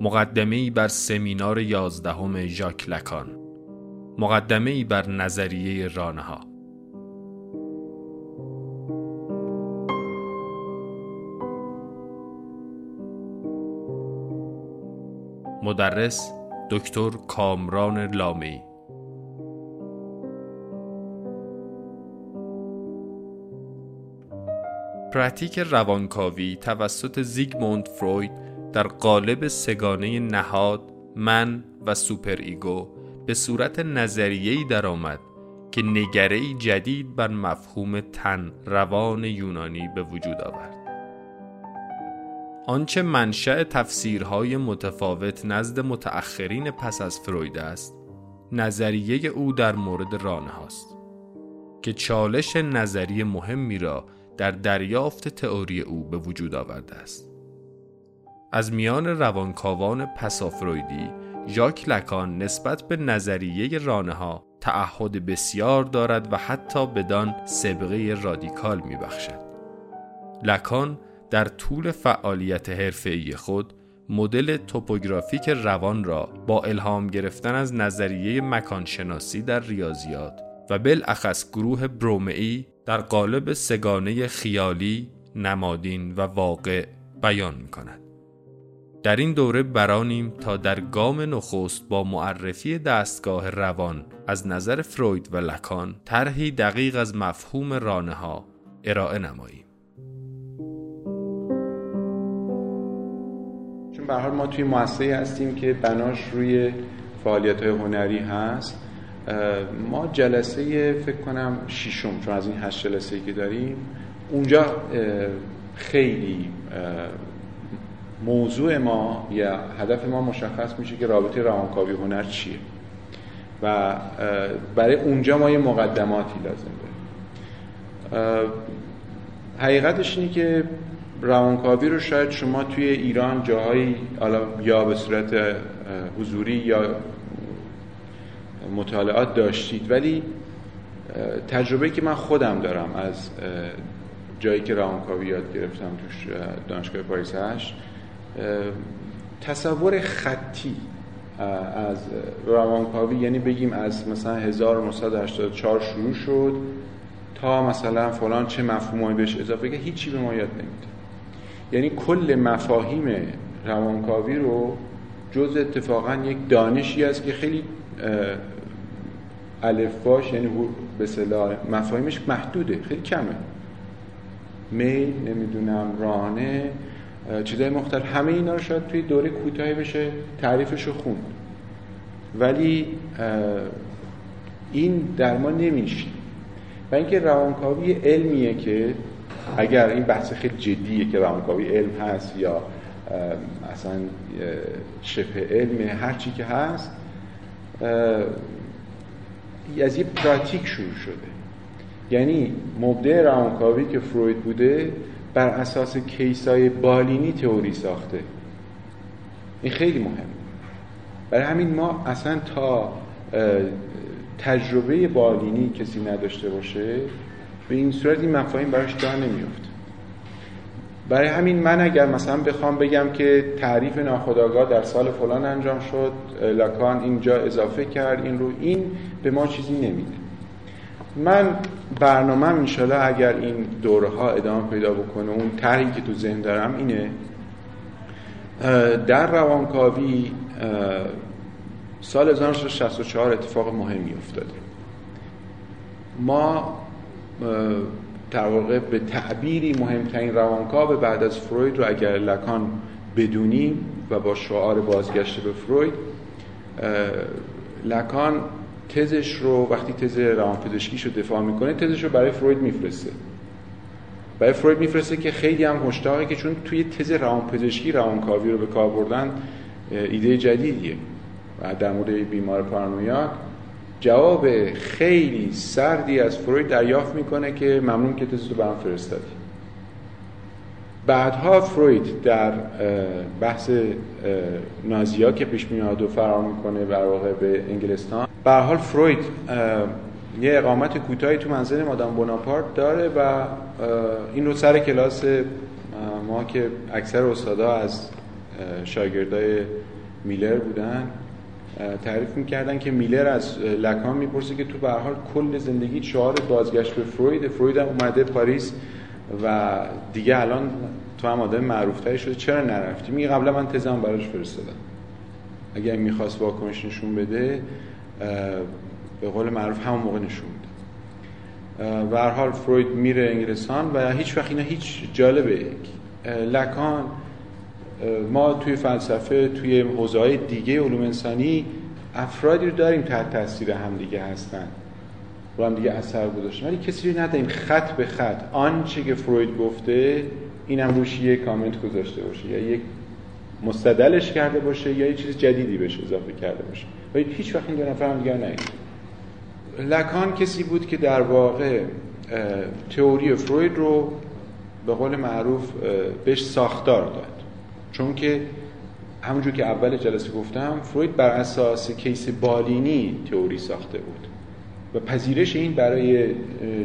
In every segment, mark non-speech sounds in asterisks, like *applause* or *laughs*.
مقدمه ای بر سمینار یازدهم ژاک لکان. مقدمه ای بر نظریه رانها مدرس دکتر کامران لامی پراتیک روانکاوی توسط زیگموند فروید در قالب سه‌گانه نهاد من و super ego به صورت نظریه‌ای درآمد که نگره جدید بر مفهوم تن روان یونانی به وجود آورد. آنچه منشأ تفسیرهای متفاوت نزد متأخرین پس از فروید است، نظریه او در مورد رانه هاست که چالش نظری مهمی را در دریافت تئوری او به وجود آورده است. از میان روانکاوان پسافرویدی ژاک لکان نسبت به نظریه رانه ها تعهد بسیار دارد و حتی بدان سبقه رادیکال میبخشد. لکان در طول فعالیت حرفه‌ای خود مدل توپوگرافیک روان را با الهام گرفتن از نظریه مکانشناسی در ریاضیات و بالاخص گروه برومئی در قالب سگانه خیالی، نمادین و واقع بیان می کند. در این دوره برانیم تا در گام نخست با معرفی دستگاه روان از نظر فروید و لکان طرحی دقیق از مفهوم رانه ها ارائه نماییم. چون به ما توی مؤسسه هستیم که بناش روی فعالیت های هنری هست ما جلسه فکر کنم شیشم چون از این هشت جلسه که داریم اونجا خیلی موضوع ما یا هدف ما مشخص میشه که رابطه روانکاوی هنر چیه. و برای اونجا ما یه مقدماتی لازم داریم. حقیقتش اینه که روانکاوی رو شاید شما توی ایران جاهایی یا به صورت حضوری یا مطالعات داشتید. ولی تجربه که من خودم دارم از جایی که روانکاوی یاد گرفتم توش دانشگاه پاریس هشت تصور خطی از روانکاوی یعنی بگیم از مثلا 1984 شروع شد تا مثلا فلان چه مفهومایی بهش اضافه که هیچی به ما یاد نمیده. یعنی کل مفاهیم روانکاوی رو جز اتفاقا یک دانشی است که خیلی الفباش یعنی به صلاح. مفاهیمش محدوده خیلی کمه. میل نمی‌دونم رانه چیزای مختلف. همه اینا رو شاید توی دوره کوتاهی بشه تعریفش رو خوند. ولی این در ما نمیشه و اینکه روانکاوی علمیه که اگر این بحث خیلی جدیه که روانکاوی علم هست یا اصلا شبه علم هر چی که هست از یه پراتیک شروع شده. یعنی مبدع روانکاوی که فروید بوده بر اساس کیسای بالینی تئوری ساخته. این خیلی مهم برای همین ما اصلا تا تجربه بالینی کسی نداشته باشه به این صورت این مفاهیم براش جا نمیفته برای همین من اگر مثلا بخوام بگم که تعریف ناخودآگاه در سال فلان انجام شد لاکان اینجا اضافه کرد این رو این به ما چیزی نمیده. من برنامه انشالله اگر این دوره ها ادامه پیدا بکنه اون طرحی که تو ذهن دارم اینه در روانکاوی سال 1964 اتفاق مهمی افتاده. ما در واقع به تعبیری مهمترین روانکاو بعد از فروید رو اگر لکان بدونیم و با شعار بازگشت به فروید لکان تزش رو وقتی تز روانپزشکیش رو دفاع می‌کنه تزش رو برای فروید میفرسته. برای فروید میفرسته که خیلی هم مشتاقه که چون توی تز روانپزشکی روانکاوی رو به کار بردن ایده جدیدیه. و در مورد بیمار پارانویاک جواب خیلی سردی از فروید دریافت می‌کنه که ممنون که تز رو برام فرستادی. بعدها فروید در بحث نازیا که پیش میاد و فرار می‌کنه در واقع به انگلستان. به حال فروید یه اقامت کوتاهی تو منزل مادام بوناپارت داره و این رو سر کلاس ما که اکثر استادا از شاگردای میلر بودن تعریف می‌کردن که میلر از لکان می‌پرسه که تو به حال کل زندگی شعار بازگشت به فروید. فروید هم اومده پاریس و دیگه الان تو هم آدم معروف شده. چرا نرفتی؟ میگه قبلا من تزم براش فرستادم. اگر می‌خواست واکنش نشون بده به قول معروف همون موقع نشون بده و هر حال فروید میره انگلستان و هیچ وقت اینا هیچ جالبه. لکان ما توی فلسفه توی حوزه های دیگه علوم انسانی افرادی رو داریم تحت تاثیر هم دیگه هستن. رو هم دیگه اثر گذاشتن ولی کسی رو نداریم. خط به خط. آنچه که فروید گفته اینم روش یک کامنت گذاشته باشه. یا یک مستدلش کرده باشه یا یه چیز جدیدی بهش اضافه کرده باشه. ولی هیچ وقت این دو نفر هم دیگر لکان کسی بود که در واقع تئوری فروید رو به قول معروف بهش ساختار داد. چون که همونجور که اول جلسه گفتم فروید بر اساس کیس بالینی تئوری ساخته بود. و پذیرش این برای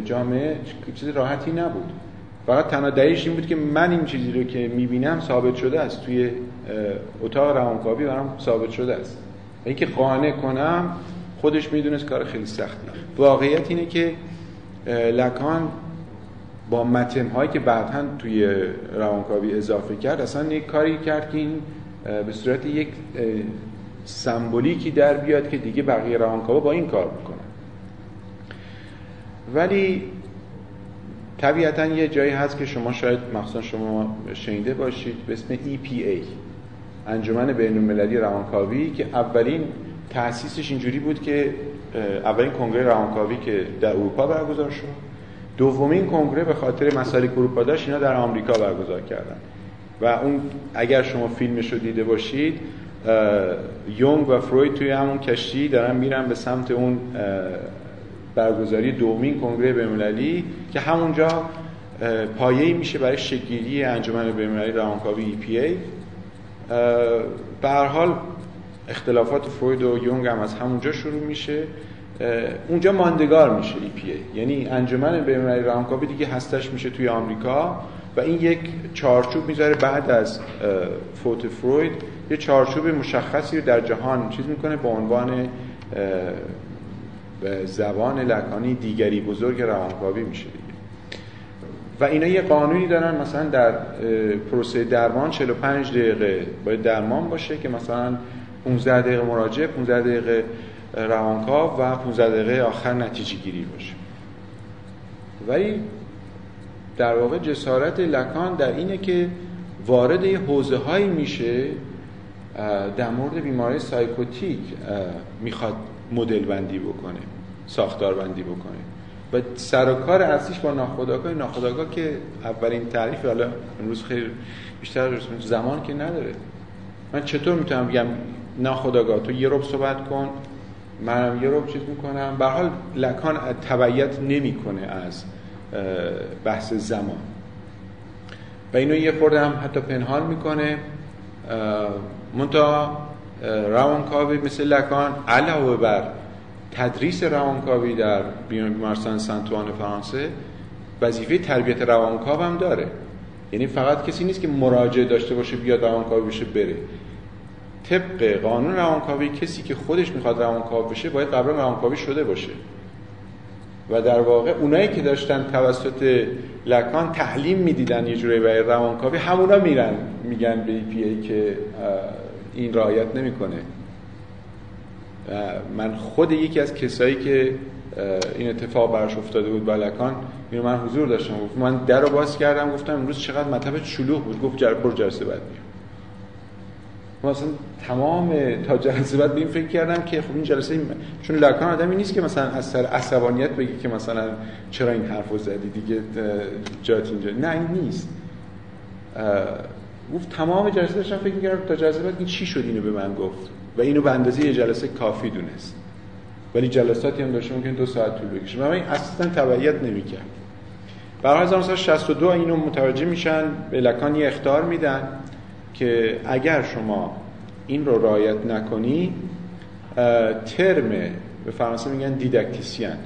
جامعه چیز راحتی نبود. فقط تنها دلیلش این بود که من این چیزی رو که می‌بینم ثابت شده است توی اتاق روانکاوی برام ثابت شده است. و اینکه قانع کنم خودش می‌دونست کار خیلی سختی واقعیت اینه که لکان با متنهایی که بعدا توی روانکاوی اضافه کرد اصلا یک کاری کرد که این به صورت یک سمبولیکی در بیاد که دیگه بقیه روانکاوا با این کار می‌کنن ولی طبیعتا یه جایی هست که شما شاید مخصوصا شما شنیده باشید به اسم EPA انجمن بین المللی روانکاوی که اولین تأسیسش اینجوری بود که اولین کنگره روانکاوی که در اروپا برگزار شد. دومین کنگره به خاطر مسائل اروپا داشت اینا در آمریکا برگزار کردن. و اون اگر شما فیلمش رو دیده باشید یونگ و فروید توی همون کشتی دارن میرن به سمت اون برگزاری دومین کنگره بین‌المللی که همونجا پایه‌ای میشه برای شکلگیری انجمن بین‌المللی روانکاوی EPA به هر حال اختلافات فروید و یونگ هم از همونجا شروع میشه. اونجا ماندگار میشه EPA یعنی انجمن بین‌المللی روانکاوی دیگه هستش میشه توی آمریکا و این یک چارچوب می‌ذاره بعد از فوت فروید. یه چارچوب مشخصی رو در جهان چیز می‌کنه به عنوان زبان لکانی دیگری بزرگ روانکاوی میشه دیگه. و اینا یه قانونی دارن مثلا در پروسه درمان 45 دقیقه. باید درمان باشه که مثلا 15 دقیقه مراجعه 15 دقیقه روانکاو و 15 دقیقه آخر نتیجه گیری باشه. ولی در واقع جسارت لکان در اینه که وارد یه حوزه هایی میشه در مورد بیماری سایکوتیک می‌خواد مدل بندی بکنه. ساختار بندی بکنه و سر و کار اصلیش با ناخودآگاه ناخودآگاه که اولین تعریف حالا امروز خیلی بیشتر زمان که نداره. من چطور می‌تونم بگم ناخودآگاه؟ تو یه رب صحبت کن. منم یه رب چیز می‌کنم. به حال لکان تبعیت نمی‌کنه از بحث زمان. و اینو یه خورده هم حتی پنهان می‌کنه. منتها روانکاوی مثل لکان علاوه بر تدریس روانکاوی در بیمارستان سنتوان فرانسه وظیفه تربیت روانکاو هم داره. یعنی فقط کسی نیست که مراجعه داشته باشه بیاد روانکاوی بشه بره. طبق قانون روانکاوی کسی که خودش می‌خواد روانکاو بشه باید قبلا روانکاوی شده باشه. و در واقع اونایی که داشتن توسط لکان تعلیم می‌دیدن یه جوری برای روانکاوی همونا میرن میگن به ای پی ای که این رعایت نمی‌کنه. من خود یکی از کسایی که این اتفاق براش افتاده بود با لکان اینو من حضور داشتم. گفت من در رو باز کردم گفتم امروز چقدر مطب شلوغ بود. گفت جر بر جلسه بعد میام. مثلا تمام تا جلسه بعد این فکر کردم که خب این جلسه چون لکان آدمی نیست که مثلا از سر عصبانیت بگی که مثلا چرا این حرفو زدی دیگه جات اینجا. نه این نیست. گفت تمام جلسه داشتم فکر می‌کردم تا جلسه بعد این چی شد اینو به من گفت؟ و اینو به اندازه یه جلسه کافی دونست. ولی جلساتی هم داشته ممکن دو ساعت طول بکشه. من این اصلا تبعیت نمی‌کرد برای 1962 اینو متوجه میشن به لکان یه اختار میدن که اگر شما این رو رعایت نکنی ترم به فرانسه میگن دیدکتیسیان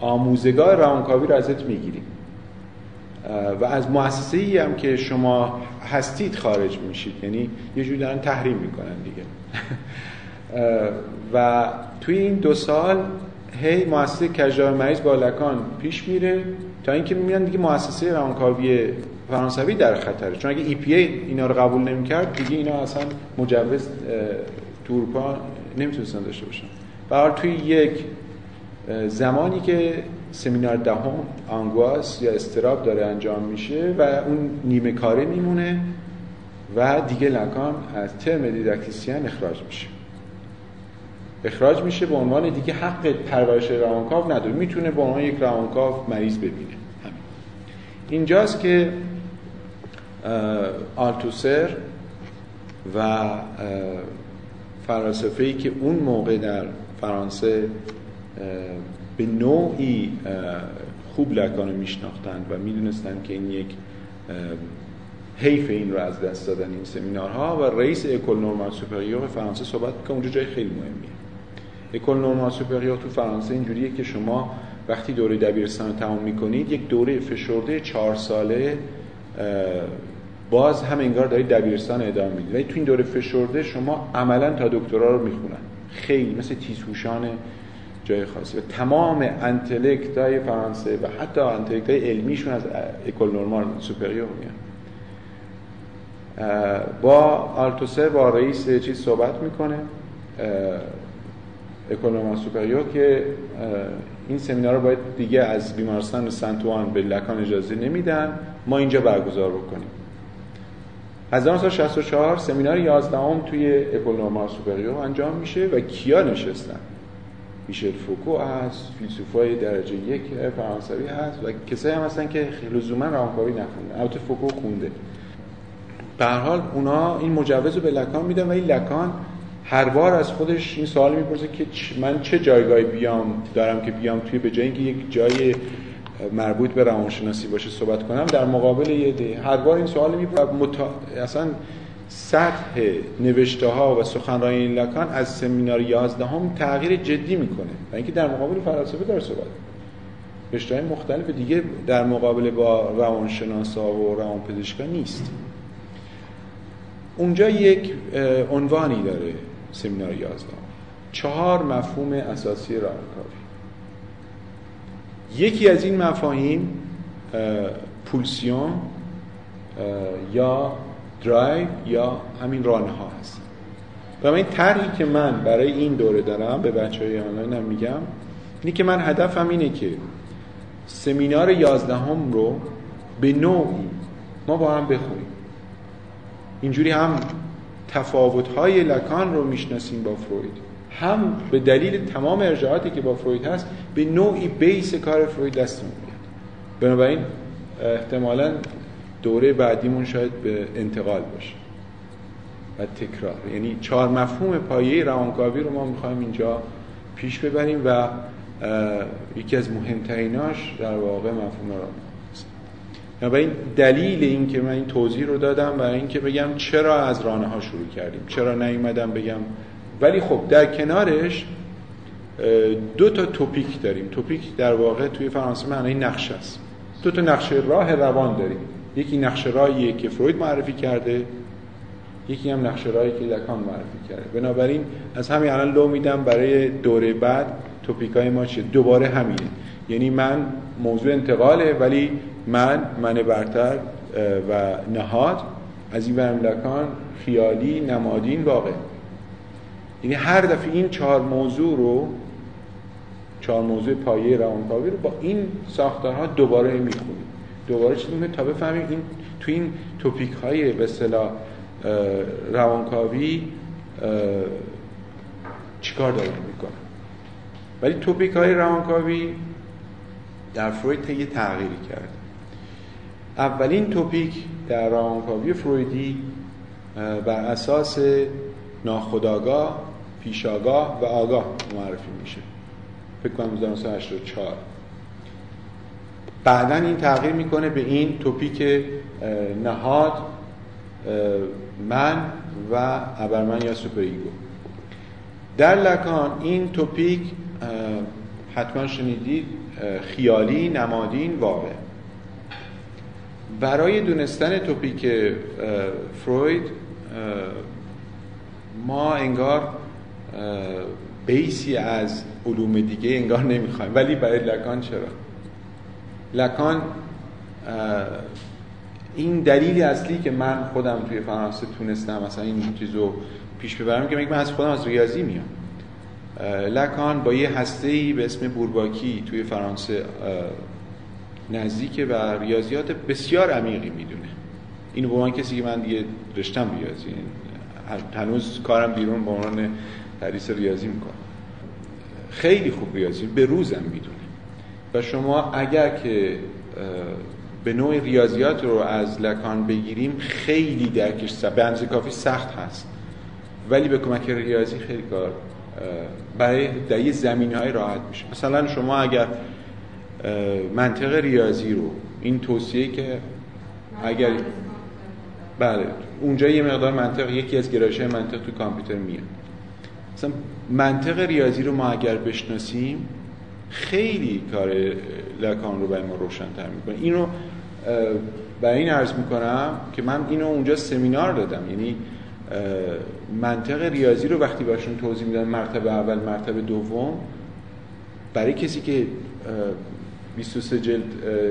آموزگاه روانکاوی رو ازت می‌گیریم. و از مؤسسه ای هم که شما هستید خارج میشید. یعنی یه جوری دارن تحریم می‌کنن دیگه. *laughs* و توی این دو سال هی مؤسسه کجدار مریض با لکان پیش میره تا اینکه می‌بینن دیگه مؤسسه روانکاوی فرانسوی در خطره. چون اگه ای پی ای اینا رو قبول نمی‌کرد دیگه اینا اصلا مجوز تو اروپا نمی‌تونستن داشته باشن. برای توی یک زمانی که سمینار دهم آنگواس یا استراب داره انجام میشه و اون نیمه کاره میمونه و دیگه لکان از ترم دیداکتیسیان اخراج میشه. اخراج میشه به عنوان دیگه حق پرورش روانکاو نداره. می‌تونه به عنوان یک روانکاو مریض ببینه. همین. اینجاست که آلتوسر و فلاسفه ای که اون موقع در فرانسه به نوعی خوب لکان رو میشناختند و می‌دونستند که این یک حیف این رو از دست دادن این سمینارها و رئیس École Normale Supérieure فرانسه صحبت می‌کنه اونجا جای خیلی مهمیه. École Normale Supérieure تو فرانسه اینجوریه که شما وقتی دوره دبیرستان رو تمام می‌کنید یک دوره فشرده چهار ساله باز هم انگار دارید دبیرستان ادامه می‌دید ولی تو این دوره فشرده شما عملا تا دکترا رو می‌خونن خیلی مثل تیزهوشان جای خاصی و تمام انتلکت های فرانسه و حتی انتلکت های علمیشون از اکل نورمال سوپریور میان با آلتوسر با رئیس چیز صحبت می‌کنه École Normale Supérieure که این سمینار رو باید دیگه از بیمارستان سنت‌آن به لکان اجازه نمیدن. ما اینجا برگزار بکنیم. از 1964 سمینار 11 هم توی École Normale Supérieure انجام میشه و کیا نشستن؟ میشل فوکو هست فیلسوفای درجه یک فرانسوی هست و کسایی هم هستن که لزوما روانکاوی نخوندن البته فوکو خونده. به هر حال اونا این مجوز رو به لکان میدن و این لکان هر بار از خودش این سوال می‌پرسه که من چه جایگاهی بیام دارم که بیام توی به جای یک جای مربوط به روانشناسی باشه صحبت کنم در مقابل یه ده هر بار این سوال می‌پرسه. متا... اصلا سطح نوشته ها و سخنرانی لکان از سمینار 11 هم تغییر جدی می‌کنه. و اینکه در مقابل فلسفه داره صحبت رشته مختلف دیگه در مقابل با روانشناسا و روانپزشکا نیست. اونجا یک عنوانی داره. سمینار 11 چهار مفهوم اساسی روانکاوی یکی از این مفاهیم پولسیون یا درایو یا همین رانه ها هست. و این طرحی که من برای این دوره دارم به بچه های آنلاین هم میگم اینه که من هدفم اینه که سمینار یازدهم رو به نوعی ما با هم بخونیم. اینجوری هم تفاوت های لکان رو می‌شناسیم با فروید. هم به دلیل تمام ارجاعاتی که با فروید هست به نوعی بیس کار فروید دستمون میاد بنابراین احتمالا دوره بعدیمون شاید به انتقال باشه و تکرار. یعنی چهار مفهوم پایه روانکاوی رو ما می‌خوایم اینجا پیش ببریم و یکی از مهمتریناش در واقع مفهوم رو و این دلیل این که من این توضیح رو دادم برای اینکه بگم چرا از رانه ها شروع کردیم چرا نیومدم بگم. ولی خب در کنارش دو تا توپیک داریم. توپیک در واقع توی فرانسه معنی نقشه است. دو تا نقشه راه روان داریم. یکی نقشه راهیه که فروید معرفی کرده یکی هم نقشه راهی که لکان معرفی کرده. بنابراین از همین الان لو میدم برای دوره بعد توپیکای ما چیه؟ دوباره همینه. یعنی من موضوع انتقاله ولی من من برتر و نهاد از این برم لکان خیالی نمادین واقع یعنی هر دفعه این چهار موضوع رو چهار موضوع پایه روانکاوی رو با این ساختارها دوباره می‌خونیم. دوباره چیز تا بفهمیم این تو این توپیک های به اصطلاح روانکاوی چیکار داره می‌کنه. ولی توپیک های روانکاوی در فروید یه تغییری کرد اولین توپیک در روانکاوی فرویدی بر اساس ناخداگاه پیشاگاه و آگاه معرفی میشه. فکر کنم 1984 بعدا این تغییر می‌کنه به این توپیک نهاد من و ابرمن یا super ego در لکان این topique حتما شنیدید خیالی نمادین واقع. برای دونستن topique فروید ما انگار base ی از علوم دیگه انگار نمی‌خوایم. ولی برای لکان چرا؟ لکان این دلیلی اصلی که من خودم توی فرانسه تونستم مثلا این چیزو پیش ببرم که من از خودم از ریاضی میام. لکان با یه هسته به اسم بورباکی توی فرانسه نزدیک و ریاضیات بسیار عمیقی می‌دونه. اینو به من کسی که من دیگه رشتم ریاضی هنوز کارم بیرون به عنوان تدریس ریاضی می‌کنم. خیلی خوب ریاضی به روزم می‌دونه. و شما اگر که به نوع ریاضیات رو از لکان بگیریم خیلی درکش به کافی سخت هست. ولی به کمک ریاضی خیلی کار برای در یه زمین های راحت میشه. مثلا شما اگر منطق ریاضی رو. این توصیه که اگر بله. اونجا یه مقدار منطق یکی از گرایش منطق تو کامپیوتر میاد. مثلا منطق ریاضی رو ما اگر بشناسیم خیلی کار لکان رو برای ما روشن‌تر می‌کنه. اینو برای این عرض می‌کنم که من اینو اونجا سمینار دادم. یعنی منطق ریاضی رو وقتی باشون توضیح میدن مرتبه اول مرتبه دوم برای کسی که 23 جلد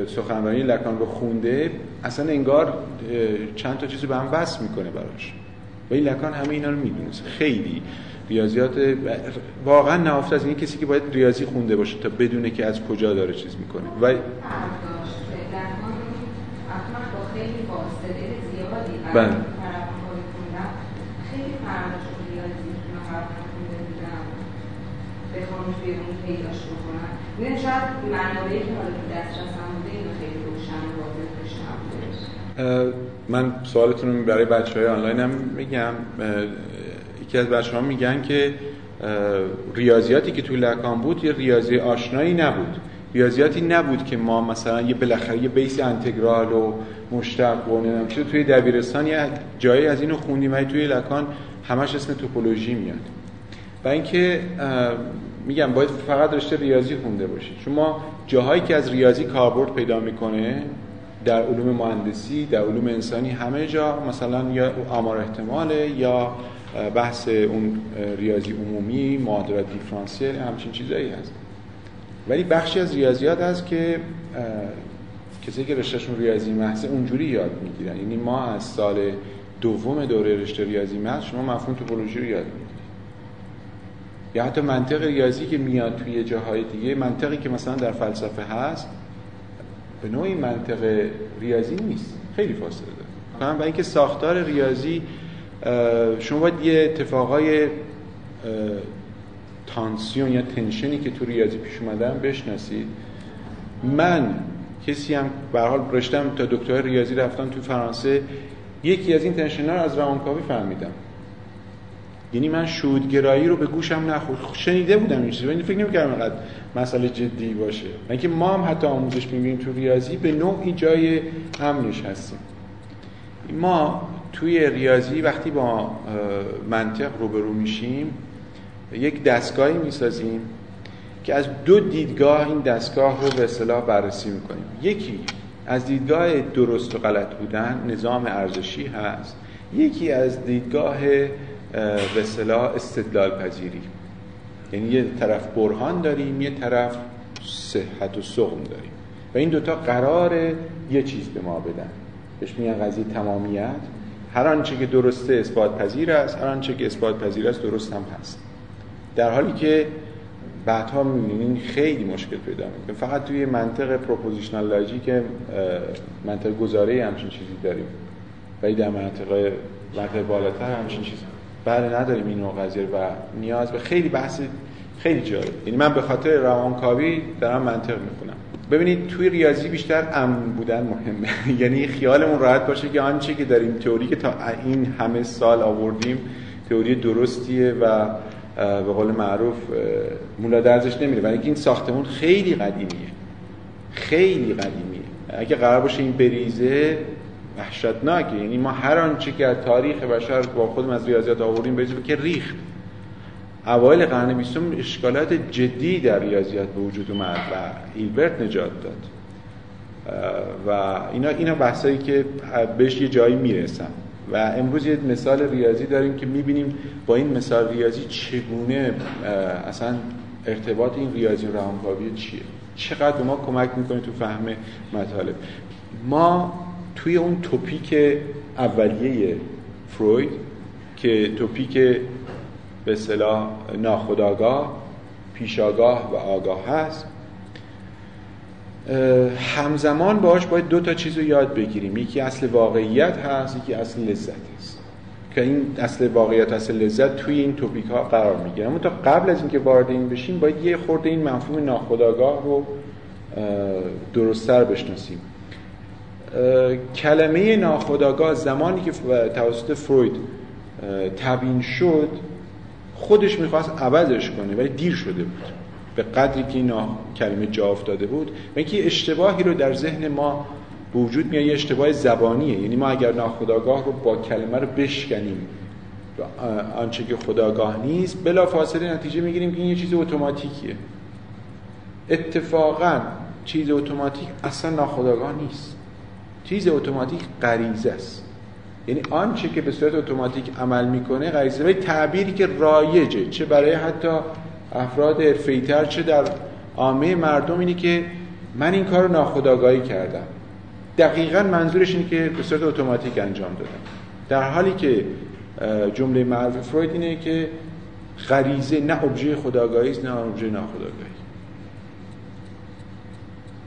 سخنرانی لکان رو خونده اصلا انگار چند تا چیزو به هم وصل می‌کنه براش. و این لکان همه اینا رو می‌دونست. خیلی ریاضیات واقعا نهفته از این کسی که باید ریاضی خونده باشه تا بدونه که از کجا داره چیز می‌کنه. و بله. پیداش بکنن این شاید منابعی که حالا تو دسترسم بوده اینو خیلی روشن واضح بشنم من سوالتون رو برای بچه های آنلاین هم میگم. یکی از بچه ها میگن که ریاضیاتی که توی لکان بود یه ریاضی آشنایی نبود. ریاضیاتی نبود که ما مثلا یه بالاخره یه بیس انتگرال و مشتق و نمی‌دونم توی دبیرستان یه جایی از اینو خوندیم. و توی لکان همش اسم توپولوژی میاد. و اینکه میگم باید فقط رشته ریاضی خونده باشید شما جاهایی که از ریاضی کاربرد پیدا می‌کنه در علوم مهندسی در علوم انسانی همه جا مثلا یا آمار احتماله یا بحث اون ریاضی عمومی معادلات دیفرانسیل همچین چیزایی هست. ولی بخشی از ریاضیات هست که کسی که رشتهشون ریاضی محض اونجوری یاد می‌گیرن. یعنی ما از سال دوم دوره رشته ریاضی محض شما مفهوم توپولوژی رو یاد می‌گیرید. یا حتی منطق ریاضی که میاد توی جاهای دیگه منطقی که مثلا در فلسفه هست به نوعی منطق ریاضی نیست. خیلی فاصله داره. برای اینکه ساختار ریاضی شما باید یه اتفاقای تانسیون یا تنشنی که تو ریاضی پیش اومدن بشناسید. من کسی هم به حال رشتم تا دکتر ریاضی رفتم تو فرانسه یکی از این تنشن‌ها رو از روانکاوی فهمیدم. یعنی من شودگرایی رو به گوشم نخورد. شنیده بودم این چیزی ولی فکر نمی‌کردم اینقدر مسئله جدی باشه. اینکه ما هم حتی آموزش می‌بینیم تو ریاضی به نوعی جای امنش هستیم ما توی ریاضی وقتی با منطق روبرو میشیم یک دستگاهی می‌سازیم که از دو دیدگاه این دستگاه رو به اصطلاح بررسی می‌کنیم. یکی از دیدگاه درست و غلط بودن نظام ارزشی هست. یکی از دیدگاه به اصطلاح استدلال پذیری. یعنی یه طرف برهان داریم یه طرف صحت و سقم داریم. و این دوتا قراره یه چیز به ما بدن. بهش میگن قضیه تمامیت. هر آنچه که درسته اثبات پذیر است هر آنچه که اثبات پذیر است درست هم هست. در حالی که بعدها می‌بینین خیلی مشکل پیدا می‌کنه. فقط توی منطق propositional logic منطق گزاره همچین چیزی داریم. ولی در منطقه منطق بالاتر همچین چیزی. بله نداریم این قضیه و نیاز به خیلی بحث خیلی جالب. یعنی من به خاطر روانکاوی دارم منطق می‌خونم. ببینید توی ریاضی بیشتر امن بودن مهمه. *laughs* یعنی خیالمون راحت باشه که آنچه که داریم تئوری که تا این همه سال آوردیم تئوری درستیه و به قول معروف مولا درزش نمیره. ولی این ساختمون خیلی قدیمیه. خیلی قدیمیه. اگه قرار باشه این بریزه وحشتناکه یعنی ما هر آنچه که از تاریخ بشر با خودم از ریاضیات آوردیم بریزه که ریخت. اوایل قرن بیستم اشکالات جدی در ریاضیات به وجود اومد و ایلبرت نجات داد. و اینا اینا بحثایی که بهش یه جایی می‌رسم و امروز یه مثال ریاضی داریم که می‌بینیم با این مثال ریاضی چگونه اصلا ارتباط این ریاضی روانکاوی چیه؟ چقدر به ما کمک می‌کنه تو فهم مطالب؟ ما توی اون توپیک اولیه فروید که توپیک به اصطلاح ناخودآگاه پیشاگاه و آگاه هست همزمان باش باید دو تا چیز رو یاد بگیریم. یکی اصل واقعیت هست یکی اصل لذت هست. که این اصل واقعیت اصل لذت توی این توپیک ها قرار می‌گیره. اما تا قبل از اینکه وارد این بشیم باید یه خورده این مفهوم ناخودآگاه رو درستتر بشناسیم. کلمه ناخودآگاه زمانی که توسط فروید تبیین شد خودش می‌خواست عوضش کنه ولی دیر شده بود. به قدری که این کلمه جا افتاده بود و اینکه اشتباهی رو در ذهن ما وجود میاد یه اشتباه زبانیه. یعنی ما اگر ناخودآگاه رو با کلمه رو بشکنیم آنچه که خداگاه نیست بلا فاصله نتیجه می‌گیریم که این یه چیز اتوماتیکیه. اتفاقا چیز اتوماتیک اصلا ناخودآگاه نیست. چیز اتوماتیک غریزه است. یعنی آنچه که به صورت اتوماتیک عمل می‌کنه غریزه. ولی تعبیری که رایجه چه برای حتی افراد حرفه‌ای‌تر چه در عامه مردم اینه که من این کار رو ناخودآگاهی کردم. دقیقا منظورش اینه که به صورت اتوماتیک انجام دادم. در حالی که جمله معروف فروید اینه که غریزه نه ابژه خداگاهی است نه ابژه ناخودآگاهی.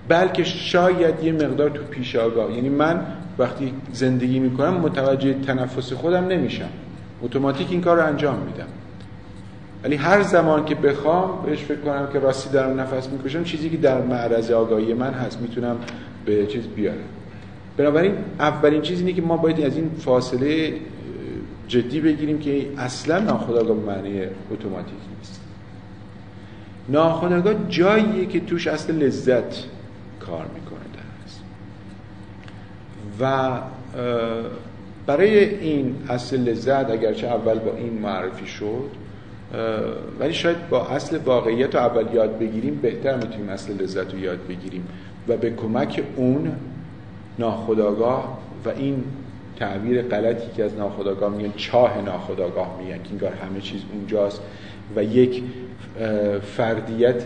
بلکه شاید یه مقدار تو پیش آگاه. یعنی من وقتی زندگی می‌کنم متوجه تنفس خودم نمیشم. اتوماتیک این کار رو انجام میدم. ولی هر زمان که بخوام بهش فکر کنم که راستی دارم نفس می‌کشم چیزی که در معرض آگاهی من هست می‌تونم به چیز بیارم. بنابراین اولین چیز اینه که ما باید از این فاصله جدی بگیریم که اصلا ناخودآگاه به معنی اتوماتیک نیست. ناخودآگاه جاییه که توش اصل لذت کار می‌کنه در و برای این اصل لذت اگرچه اول با این معرفی شد ولی شاید با اصل واقعیت رو اول یاد بگیریم بهتر می‌تونیم اصل لذت رو یاد بگیریم. و به کمک اون ناخداگاه و این تعبیر غلطی که از ناخداگاه میگن چاه ناخداگاه میگن که انگار همه چیز اونجاست و یک فردیت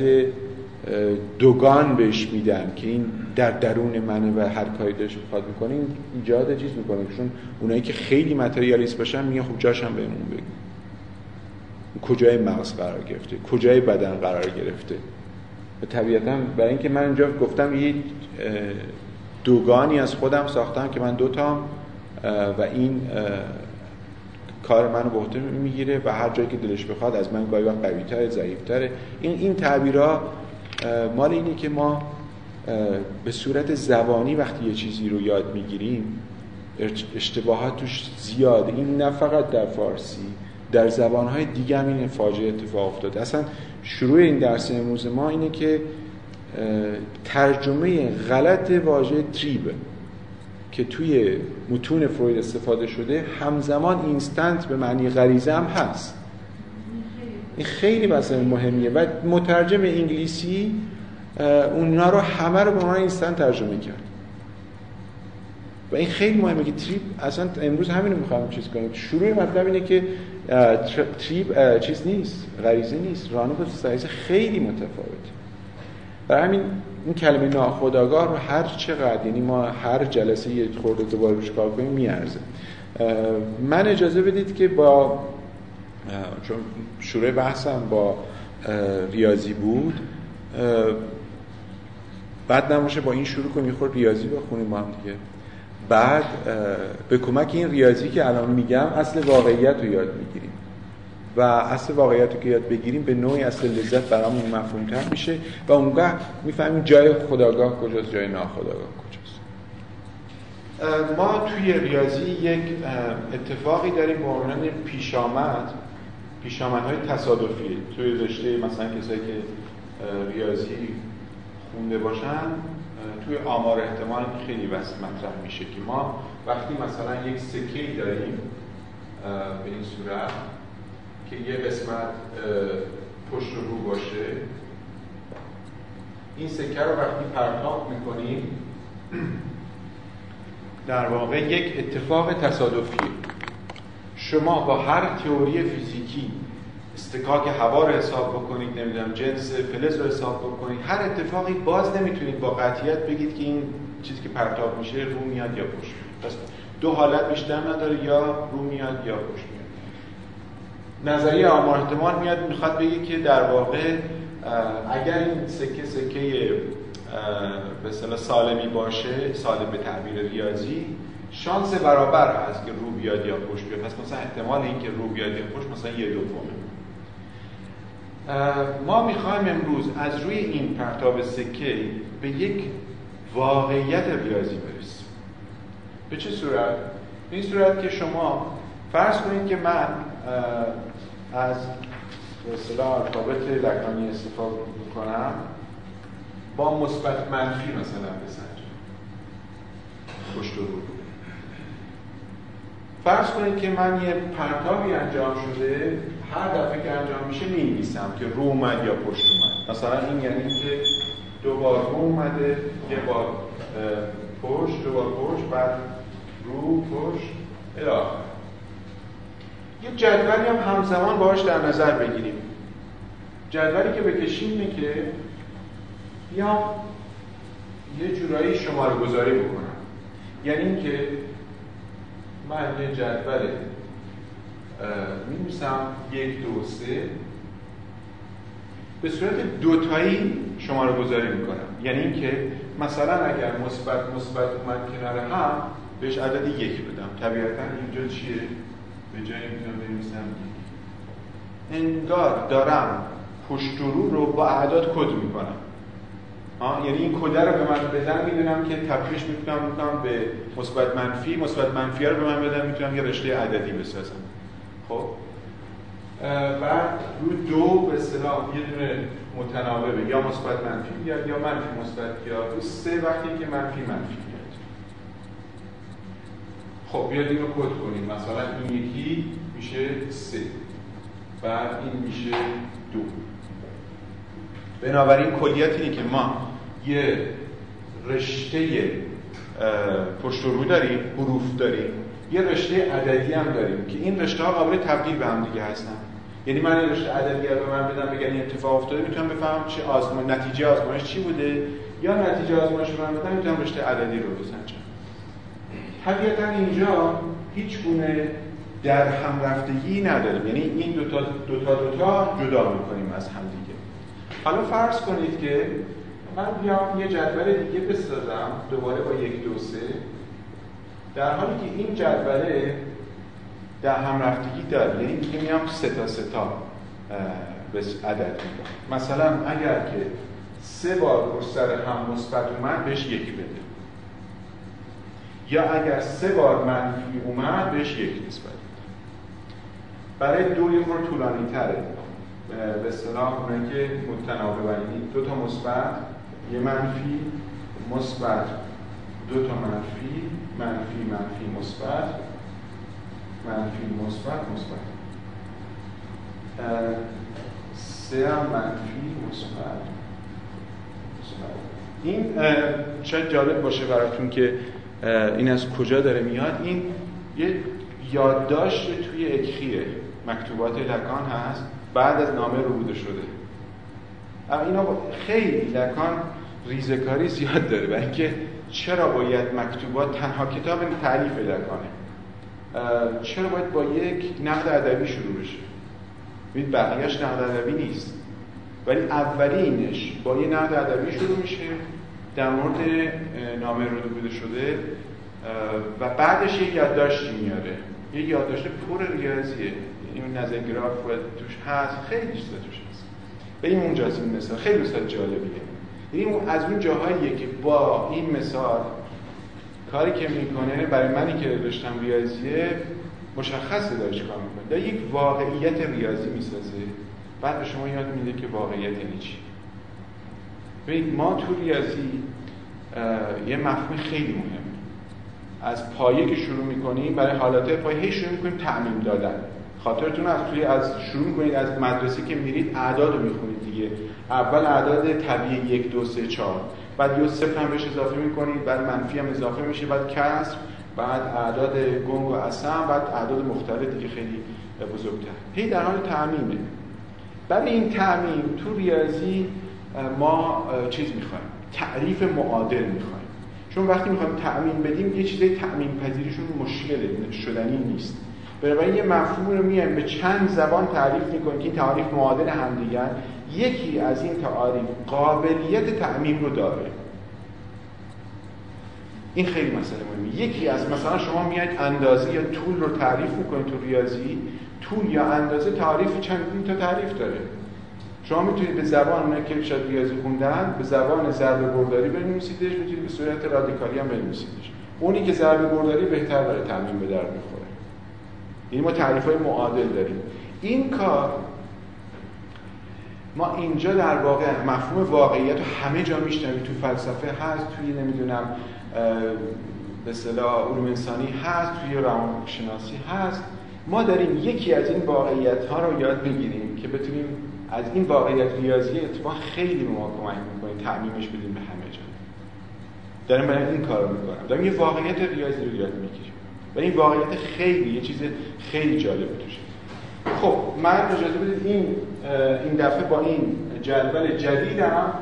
دوگان بهش میدن که این در درون منه و هر کاری داشت می‌خواد می‌کنه این ایجاد چیز می‌کنه. چون اونایی که خیلی متریالیست باشن میگن خب جاش هم بهمون بگو. کجای مغز قرار گرفته؟ کجای بدن قرار گرفته؟ و طبیعتا برای اینکه من اینجا گفتم یه دوگانی از خودم ساختم که من دوتام و این کار منو به عهده می‌گیره و هر جایی که دلش بخواد از من گاهی وقت قوی‌تره ضعیف‌تره. این این تعبیرها مال اینه که ما به صورت زبانی وقتی یه چیزی رو یاد می‌گیریم اشتباهات توش زیاده این نه فقط در فارسی در زبانهای دیگه هم این فاجعه اتفاق افتاده. اصلا شروع این درس امروز ما اینه که ترجمه غلط واژه Trieb که توی متون فروید استفاده شده همزمان instinct به معنی غریزه هم هست. این خیلی مسئله مهمیه و مترجم انگلیسی اونا رو همه رو به عنوان instinct ترجمه کرد. و این خیلی مهمه که Trieb اصلا امروز همین رو می‌خوام چیز کنیم. شروع مطلب اینه که تریپ چیز نیست غریزه نیست. رانو سایز خیلی متفاوت برای همین این کلمه ناخودآگاه رو هر چقدر یعنی ما هر جلسه یه خورده دوباره روش کار کنیم میارزه. من اجازه بدید که با چون شروع بحثم با ریاضی بود. بعد نماشه با این شروع کنیم خود ریاضی بخونیم با هم دیگه. بعد به کمک این ریاضی که الان میگم اصل واقعیت رو یاد می‌گیریم. و اصل واقعیت رو که یاد بگیریم به نوعی اصل لذت برامون مفهوم تر میشه و اونگاه می‌فهمیم جای خداگاه کجاست جای ناخداگاه کجاست. ما توی ریاضی یک اتفاقی داریم به عنوان پیشامد پیشامدهای تصادفی توی رشته مثلا کسایی که ریاضی خونده باشن توی آمار احتمال خیلی بس مطرح میشه که ما وقتی مثلا یک سکه داریم به این صورت که یه قسمت پشت رو باشه این سکه رو وقتی پرتاب می‌کنیم *clears throat* در واقع یک اتفاق تصادفی شما با هر تئوری فیزیکی استکاک هوا رو حساب بکنید نمی‌دونم جنس فلز رو حساب بکنید هر اتفاقی باز نمی‌تونید با قطعیت بگید که این چیزی که پرتاب میشه رو میاد یا پشت میاد. دو حالت بیشتر نداره یا رو میاد یا پشت میاد. نظریه آمار احتمال میاد می‌خواد بگه که در واقع اگر این سکه سکه به سالمی باشه سالم به تعبیر ریاضی شانس برابر هست که رو بیاد یا پشت بیاد. پس مثلا احتمال اینکه رو بیاد یا پشت مثلا یه دومه. ما می‌خوایم امروز از روی این پرتاب سکه به یک واقعیت ریاضی برسیم. به چه صورت؟ به این صورت که شما فرض کنید که من از به الفابت لکانی استفاده می‌کنم با مثبت منفی مثلا بسنجم پشت رو. فرض کنید که من یه پرتابی انجام شده هر دفعه که انجام میشه می‌نویسم که رو اومد یا پشت اومد. مثلا این یعنی که دو بار رو اومده یه بار پشت دو بار پشت بعد رو پشت الاخر یه جدولی هم همزمان باش در نظر بگیریم. جدولی که بکشیم اینه که یا یه جورایی شماره گذاری بکنم. یعنی اینکه من یه جدول می یک دو سه. به صورت دوتایی شماره گذاری می‌کنم. یعنی اینکه مثلا اگر مثبت مثبت اومد کنار هم بهش عدد یک بدم. طبیعتا اینجا چیه؟ به جای می‌تونم بنویسم. انگار دارم پشت رو رو با اعداد کد می‌کنم. یعنی این کده رو به من بدن می‌دونم که تبدیلش می‌تونم می‌کنم به مثبت منفی مثبت منفی رو به من بدن می‌تونم یه رشته عددی بسازم. خب؟ بعد رو دو به اصطلاح یه دونه متناوبه یا مثبت منفی بیاد یا منفی مثبت یا رو سه وقتی که منفی منفی بیاد خب بیاد این رو کد کنیم. مثلا این یکی میشه سه. بعد این میشه دو. بنابراین کلیت اینه که ما یه رشته پشت رو داریم حروف داریم. یه رشته عددی هم داریم که این رشته ها قابل تبدیل به هم دیگه هستن. یعنی من این رشته عددی رو من بدم بگن این اتفاق افتاده می‌تونم بفهمم چه آزمون نتیجه آزمایش چی بوده؟ یا نتیجه آزمایش رو من بدم می‌تونم رشته عددی رو بسنجم. طبیعتا اینجا هیچ گونه در هم رفتگی نداریم. یعنی این دوتا دوتا دوتا جدا می‌کنیم از هم دیگه. حالا فرض کنید که من بیام یه جدول دیگه بسازم دوباره با یک دو سه. در حالی که این جدوله در هم رفتگی داره یعنی دیگه میام سه تا سه تا عدد میدم. مثلا اگر که سه بار پشت سر هم مثبت اومد بهش یک بده. یا اگر سه بار منفی اومد بهش یک نسبت برای دو یه طولانی تره به اصطلاح که متناوبن دو تا مثبت یه منفی مثبت. دو تا منفی منفی منفی مثبت. منفی مثبت مثبت. سه هم منفی مثبت. این شاید جالب باشه براتون که این از کجا داره میاد. این یه یادداشت توی اکخیه. مکتوبات لکان هست. بعد از نامه رو بوده شده. اما اینا خیلی لکان ریزکاری زیاد داره و اینکه چرا باید مکتوبات تنها کتاب تعریف لکانه چرا باید با یک نقد ادبی شروع بشه؟ ببین بقیهش نقد ادبی نیست. ولی اولینش با یه نقد ادبی شروع میشه در مورد نامه رو بوده شده و بعدش یه یادداشتی میاره. یه یادداشت پر ریاضیه. این نظر گراف توش هست خیلی چیزا توش هست. به این اونجاست این مثال. خیلی مثال جالبیه. این از اون جاهاییه که با این مثال کاری که می‌کنه برای منی که داشتم ریاضیه مشخصه داره کار می‌کنه. در یک واقعیت ریاضی می‌سازه. بعد به شما یاد میده که واقعیت یعنی چی. ببینید ما تو ریاضی یه مفهوم خیلی مهم. از پایه که شروع می‌کنیم برای حالات پایه شروع می‌کنیم تعمیم دادن. خاطرتون از توی از شروع می‌کنید از مدرسه که میرید اعداد رو می‌خونید دیگه. اول اعداد طبیعی یک دو سه چهار. بعد یه صفر هم بهش اضافه می‌کنید بعد منفی هم اضافه میشه بعد کسر بعد اعداد گنگ و اصم بعد اعداد مختلف دیگه خیلی بزرگتر. هی در حال تعمیمه. برای این تعمیم تو ریاضی ما چیز می‌خوایم؟ تعریف معادل می‌خوایم. چون وقتی می‌خوایم تعمیم بدیم یه چیزای تعمیم پذیریشون مشکله شدنی نیست. بنابراین یه مفهوم رو میایم به چند زبان تعریف می‌کنیم که این تعریف معادل همدیگر. یکی از این تعاریف قابلیت تعمیم رو داره. این خیلی مسئله مهمه. یکی از مثلا شما میاید اندازه یا طول رو تعریف می‌کنید تو ریاضی. طول یا اندازه تعریف چند تا تعریف داره. شما می‌تونید به زبان اونه که شاید ریاضی خوندن به زبان ضرب برداری بنویسیدش می‌تونید به صورت رادیکالی هم بنویسیدش. اونی که ضرب برداری بهتر برای تعمیم به درد یعنی ما تعریف های معادل داریم. این کار ما اینجا در واقع مفهوم واقعیت رو همه جا میشنویم. تو فلسفه هست توی نمی‌دونم به اصطلاح علوم انسانی هست توی روانشناسی هست. ما داریم یکی از این واقعیت ها رو یاد بگیریم که بتونیم از این واقعیت ریاضی اتفاق خیلی به ما کمک می‌کنه تعمیمش بدیم به همه جا. دارم برای این کار رو می‌کنم. دارم یه واقعیت ریاضی رو یاد می‌گیریم و این واقعیت خیلی یه چیز خیلی جالب توشه. خب من اجازه بدید این این دفعه با این جدول جدیدم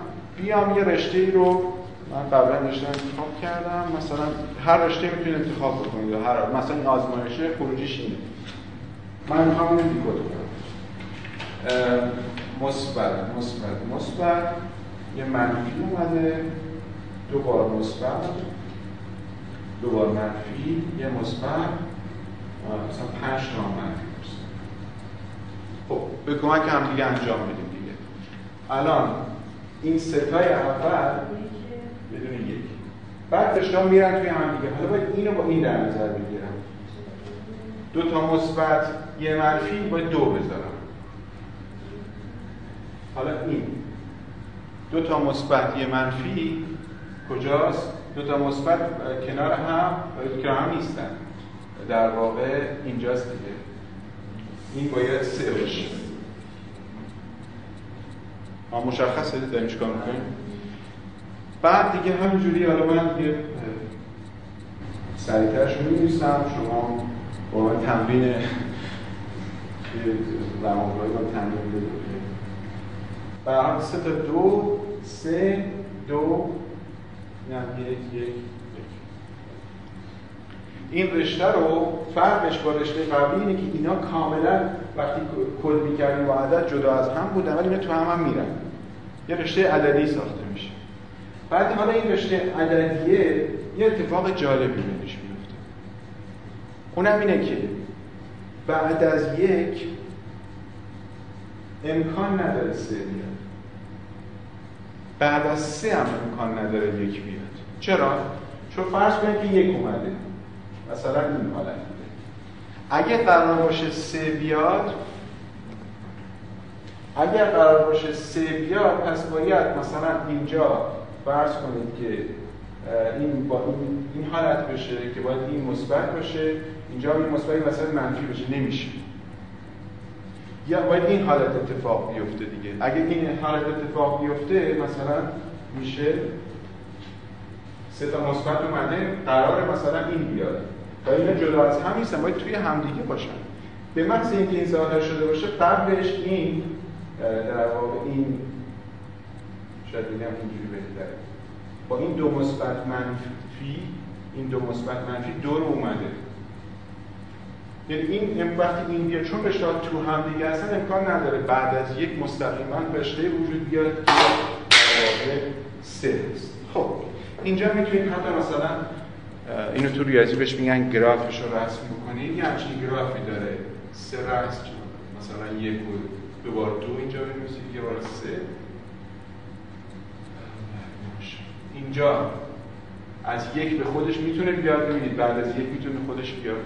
بیام یه رشته رو من قبلا رشته انتخاب کردم. مثلا هر رشته می‌تونید انتخاب بکنید هر مثلا این آزمایشه خروجیش اینه. من می‌خوام اینو دیکود کنم. مثبت مثبت مثبت. یه منفی اومده. دو بار مثبت. دو بار منفی یه مثبت مثلا پنج تا منفی خب به کمک هم دیگه انجام بدیم دیگه. الان این ستای اول بدون یک بعد شما میرن توی هم دیگه. حالا باید اینو با این در نظر بگیرم. دو تا مثبت یه منفی باید دو بذارم. حالا این. دو تا مثبت یه منفی. کجاست؟ دو تا مثبت کنار هم کنار هم نیستن. در واقع اینجاست دیگه. این باید سه باشه. ما مشخصه داریم چیکار می‌کنیم؟ بعد دیگه همینجوری حالا من دیگه سریعترش می‌نویسم شما با من تمرین رمانگاهی با تمرین بدید برای سه تا دو سه دو این رشته رو فرقش با رشته قبلی اینه که اینا کاملا وقتی کد می‌کردیم با عدد جدا از هم بودن ولی اینا تو هم هم میرن. یه رشته عددی ساخته میشه. بعد حالا این رشته عددیه یه اتفاق جالبی بهش میفته اونم اینه که بعد از یک امکان نداره سه بیاد. بعد از سه هم امکان نداره یک بیاد. چرا؟ چون فرض کنید که یک اومده. مثلا این حالت بوده اگه قرار باشه سه بیاد اگر قرار باشه سه بیاد پس باید مثلا اینجا فرض کنید که این با این, این حالت بشه که باید این مثبت باشه. اینجا این مثبت مثلا منفی بشه نمیشه. یا باید این حالت اتفاق بیفته دیگه. اگه این حالت اتفاق بیفته مثلا میشه سه تا مثبت اومده قرار مثلا این بیاد. و اینا جدا از هم نیستن باید توی همدیگه باشن. به محض اینکه این ظاهر شده باشه قبلش این در واقع این شاید بگم اینجوری بهتره. با این دو مثبت منفی این دو مثبت منفی دو رو اومده. یعنی این وقتی این بیاد چون رشته تو هم دیگه اصلا امکان نداره بعد از یک مستقیما رشته وجود بیاد که سه هست. خب. اینجا می‌تونید حتی مثلا اینو تو ریاضی بهش میگن گرافش رو رسم بکنید. یه همچین گرافی داره. سه رسم مثلا یک و دو بار دو اینجا بنویسید یه بار سه. اینجا از یک به خودش می‌تونه بیاد ببینید بعد از یک می‌تونه خودش بیاد.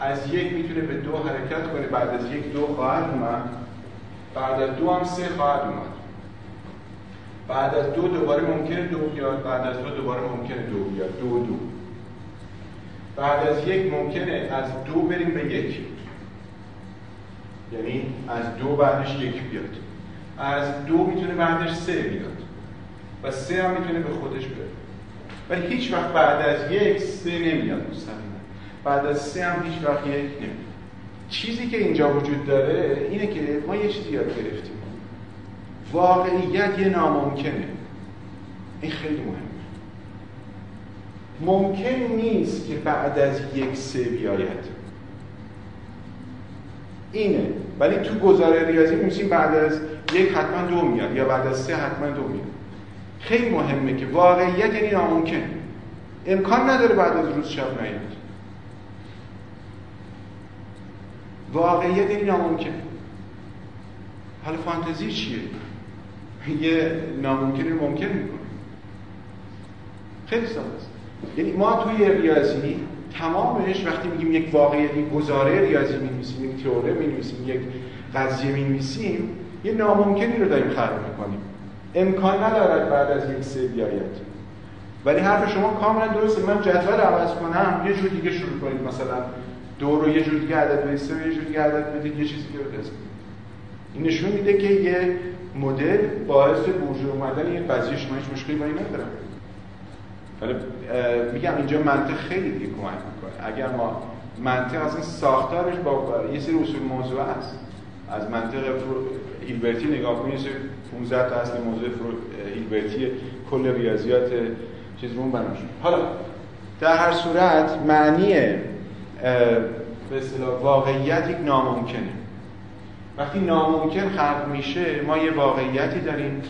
از یک می‌تونه به دو حرکت کنه بعد از یک دو خواهد اومد. بعد از دو هم سه خواهد اومد. بعد از دو دوباره ممکنه دو بیاد بعد از دو دوباره ممکنه دو بیاد. دو دو. بعد از یک ممکنه از دو بریم به یک. یعنی از دو بعدش یک بیاد. از دو می‌تونه بعدش سه بیاد. و سه هم می‌تونه به خودش بره. ولی هیچ وقت بعد از یک سه نمیاد. مستقیما بعد از سه هم هیچ وقت یک نمیاد. چیزی که اینجا وجود داره اینه که ما یه چیزی یاد گرفتیم. واقعیت یه ناممکنه. این خیلی مهمه. ممکن نیست که بعد از یک سه بیاید. اینه. ولی تو گزاره ریاضی میسیم بعد از یک حتما دو میاد یا بعد از سه حتما دو میاد. خیلی مهمه که واقعیت یعنی ناممکن. امکان نداره بعد از روز شب نیاد. واقعیت یعنی ناممکن. حالا فانتزی چیه؟ *laughs* یه ناممکن رو ممکن می‌کنه. خیلی ساده است. یعنی ما توی ریاضی تمامش وقتی میگیم یک واقعیت یک گزاره ریاضی می‌نویسیم یک تئوره می‌نویسیم یک قضیه می‌نویسیم یه ناممکنی رو داریم خلق می‌کنیم. امکان ندارد بعد از یک سه بیاید. ولی حرف شما کاملا درسته. من جدول عوض کنم. یه جور دیگه شروع کنید. مثلا دو رو یه جور دیگه عدد بدید سه یه جور دیگه عدد بدید. یه چیزی بزنید این نشون میده که یه مدل باعث بورژه اومدن یه قضیه شما هیچ مشکلی با این نداره حالا میگم اینجا منطق خیلی دیگه کمک می‌کنه. اگر ما منطق این ساختارش با یه سری اصول موضوع هست از منطق هیلبرتی نگاه کنید یه 15 تا اصل موضوع هیلبرتی کل ریاضیات چیز رو بنا حالا در هر صورت معنی به واقعیت یک ناممکنه. وقتی ناممکن خلق میشه ما یه واقعیتی داریم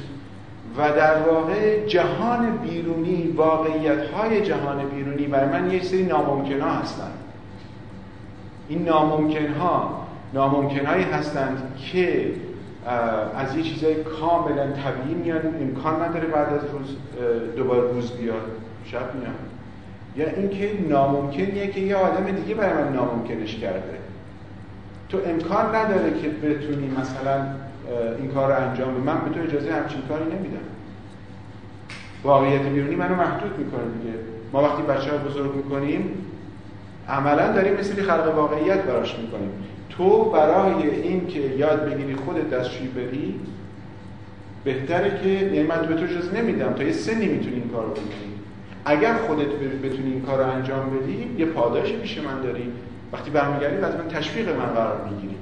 و در واقع جهان بیرونی واقعیت های جهان بیرونی برای من یه سری ناممکن ها هستند این ناممکن ها ناممکن هایی هستند که از یه چیزای کاملا طبیعی میاد امکان نداره بعد از روز دوباره روز بیاد. شب میاد. یا اینکه ناممکنیه که یه آدم دیگه برای من ناممکنش کرده. تو امکان نداره که بتونی مثلا این کار رو انجام بدی. من به تو اجازه همچین کاری نمیدم. واقعیت بیرونی منو محدود می‌کنه دیگه. ما وقتی بچه ها بزرگ می‌کنیم عملا داریم مثلی خلق واقعیت براش می‌کنیم. تو برای این که یاد بگیری خودت دستشویی بری بهتره که یعنی من به تو اجازه نمیدم. تا یه سنی می‌تونی این کار رو بکنی. اگر خودت بتونی این کار رو انجام بدی یه پاداشی پیش من داری. وقتی برمیگردی از من تشویق من قرار می‌گیری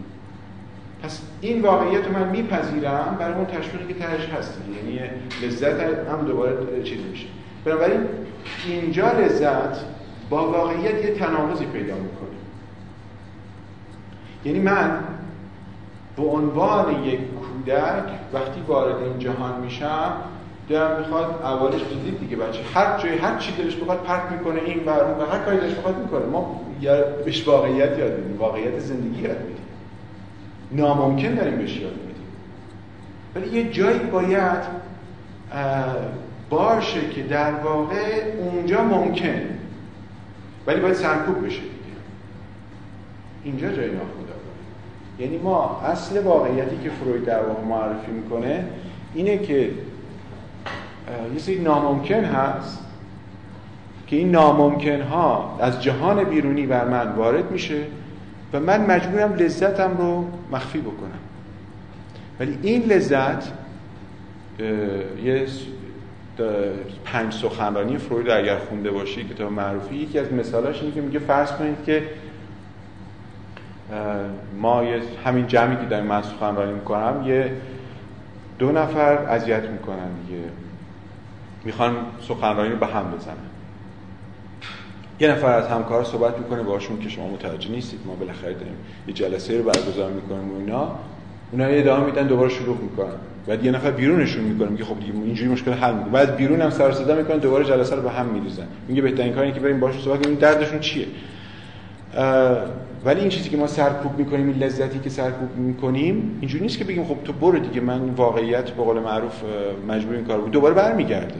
پس این واقعیت رو من میپذیرم برای اون تشویقی که تهش هست یعنی لذت هم دوباره چیز میشه. بنابراین اینجا لذت با واقعیت یه تناقضی پیدا می‌کنه. یعنی من به عنوان یک کودک وقتی وارد این جهان میشم دلم می‌خواد اولش دیدید دیگه بچه هر جای هر چی دلش بخواد پرت می‌کنه این و و هر کاری دلش بخواد می‌کنه. ما بهش واقعیت یاد میدیم. واقعیت زندگی یاد میدیم. ناممکن داریم بهش یاد میدیم. ولی یه جایی باید باشه که در واقع اونجا ممکن. ولی باید سرکوب بشه دیگه. اینجا جای ناخدا یعنی ما اصل واقعیتی که فروید در واقع معرفی می‌کنه اینه که یه سری ناممکن هست که این ناممکن ها از جهان بیرونی بر من وارد میشه و من مجبورم لذتم رو مخفی بکنم. ولی این لذت یه پنج سخنرانی فروید اگر خونده باشی کتاب معروفی یکی از مثالاش اینه که میگه فرض کنید که ما یه همین جمعی که داریم من سخنرانی می‌کنم یه دو نفر اذیت می‌کنن دیگه. می‌خوان سخنرانی رو به هم بزنن. یه نفر از همکار صحبت می‌کنه باشون که شما متوجه نیستید ما بالاخره داریم یه جلسه رو برگزار می‌کنیم و اینا. اونا ادامه میدن دوباره شروع می‌کنن. بعد یه نفر بیرونشون می‌کنه میگه خب دیگه اینجوری مشکل حل می‌کنه. بعد بیرون هم سر صدا می‌کنن دوباره جلسه رو به هم میریزن. میگه بهترین کاری که بریم باشون صحبت کنیم دردشون چیه؟ ولی این چیزی که ما سرکوب می‌کنیم این لذتی که سرکوب می‌کنیم اینجوری نیست که بگیم خب تو برو دیگه من واقعیت به قول معروف مجبور این کار بود. دوباره برمیگرده.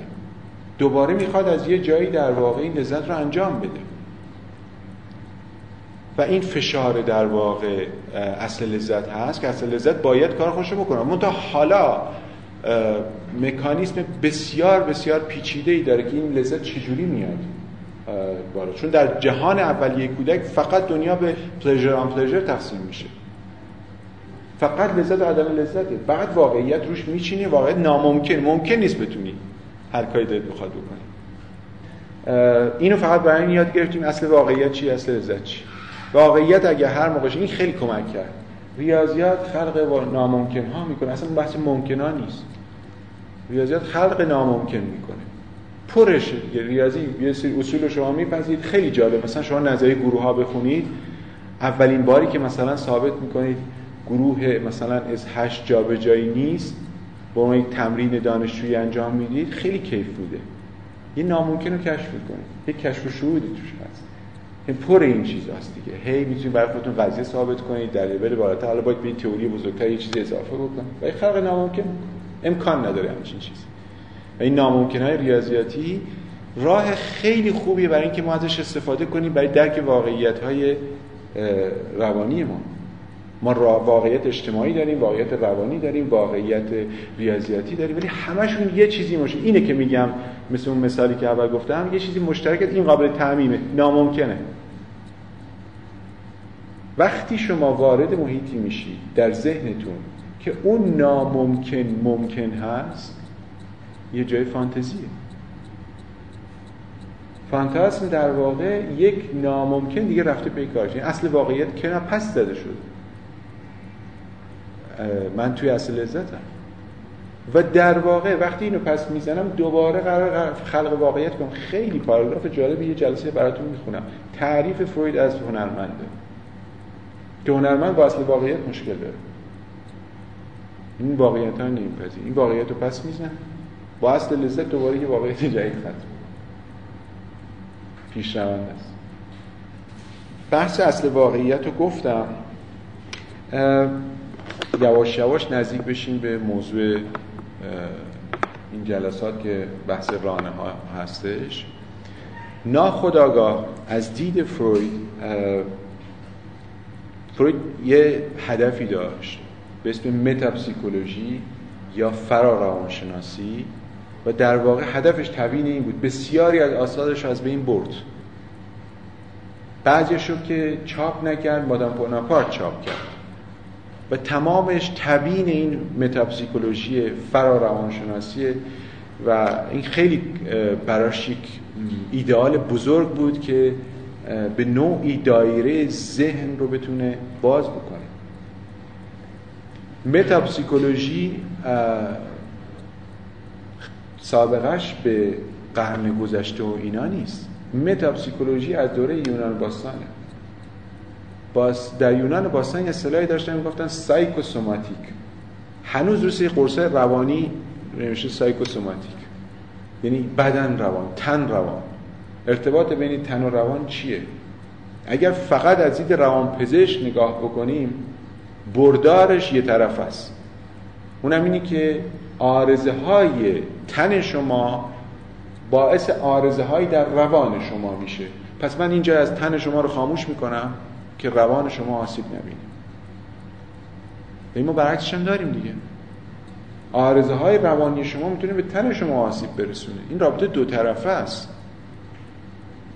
دوباره می‌خواد از یه جایی در واقع این لذت رو انجام بده. و این فشار در واقع اصل لذت هست که اصل لذت باید کار خوش بکنه. تا حالا مکانیسم بسیار بسیار پیچیده ای داره که این لذت چجوری میاد؟ بالا. چون در جهان اولیه کودک فقط دنیا به پلژر آن پلژر تقسیم میشه. فقط لذت و عدم لذته. فقط واقعیت روش میچینی واقعیت ناممکن. ممکن نیست بتونی هر کاری دلت بخواد بکنی. اینو فقط برای این یاد گرفتیم اصل واقعیت چی اصل لذت چی. واقعیت اگه هر موقعش این خیلی کمک کرد. ریاضیات خلق ناممکن ها می‌کنه. اصلا بحث ممکن ها نیست. ریاضیات خلق ناممکن می‌کنه. دیگه ریاضی یه سری اصول شما میپذید خیلی جالب. مثلا شما نظریه گروه ها بخونید. اولین باری که مثلا ثابت می‌کنید گروه مثلا از هشت جابجایی نیست با یک تمرین دانشجویی انجام می‌دید خیلی کیف بوده. یه ناممکن رو کشف می‌کنید. یه کشف و شهودی توش هست. پر این چیز هست دیگه. هی می‌تونید برای خودتون قضیه ثابت کنید در لول بالاتر. حالا باید به تئوری بزرگتر یه چیزی اضافه بکنید. ولی خلق ناممکن. امکان نداره همچین چیزی. این ناممکن های ریاضیاتی راه خیلی خوبیه برای اینکه ما ازش استفاده کنیم برای درک واقعیت های روانی ما. ما واقعیت اجتماعی داریم واقعیت روانی داریم واقعیت ریاضیاتی داریم ولی همشون یه چیزی مشه اینه که میگم مثل اون مثالی که اول گفتم یه چیزی مشترک این قابل تعمیمه ناممکنه. وقتی شما وارد محیطی میشید در ذهنتون که اون ناممکن ممکن هست یه جای فانتزیه. فانتاسم در واقع یک ناممکن دیگه رفته پی کارش. اصل واقعیت که پس زده شده. من توی اصل لذتم. و در واقع وقتی اینو پس می‌زنم دوباره قرار خلق واقعیت کنم. خیلی پاراگراف جالبی یه جلسه براتون می‌خونم. تعریف فروید از هنرمنده. که هنرمند با اصل واقعیت مشکل داره. این واقعیت ها نمیپذیر این واقعیت رو پس میزن با اصل لذت دوباره یه واقعیت جدید ختم پیش است. بحث اصل واقعیت رو گفتم. یواش یواش نزدیک بشیم به موضوع این جلسات که بحث رانه ها هستش. ناخداگاه از دید فروید فروید یه هدفی داشت. به اسم متاپسیکولوژی یا فراروانشناسی و در واقع هدفش تبیین این بود. بسیاری از آثارش از بین برد. بعضیشو که چاپ نکرد مادام بوناپارت چاپ کرد. و تمامش تبیین این متاپسیکولوژی فراروانشناسی و این خیلی براش یک ایدئال بزرگ بود که به نوعی دایره ذهن رو بتونه باز بکنه. متاپسیکولوژی سابقش به قرن گذشته و اینا نیست. متاپسیکولوژی از دوره یونان باستانه. باز در یونان باستان یه اصطلاحی داشتن می‌گفتن psychosomatic. هنوز روی قرص روانی نمیشه psychosomatic. یعنی بدن روان تن روان. ارتباط بین تن و روان چیه؟ اگر فقط از دید روان پزشک نگاه بکنیم بردارش یه طرف است. اونم اینی که آرزه های تن شما باعث آرزه های در روان شما میشه. پس من اینجا از تن شما رو خاموش می‌کنم که روان شما آسیب نبینه. ما برعکسش هم داریم دیگه. آرزه های روانی شما می‌تونه به تن شما آسیب برسونه. این رابطه دو طرفه است.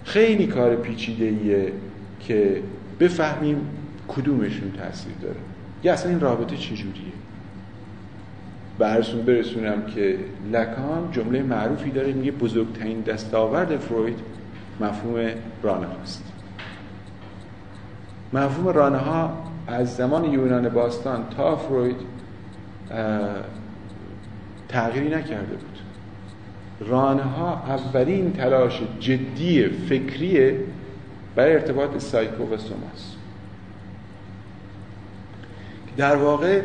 خیلی کار پیچیده ایه که بفهمیم کدومشون تاثیر داره. یا اصلا این رابطه چجوریه؟ برسون برسونم که لکان جمله معروفی داره میگه بزرگترین دستاورد فروید مفهوم رانه هست مفهوم رانه ها از زمان یونان باستان تا فروید تغییری نکرده بود. رانه ها اولین تلاش جدی فکری برای ارتباط psycho و soma س. در واقع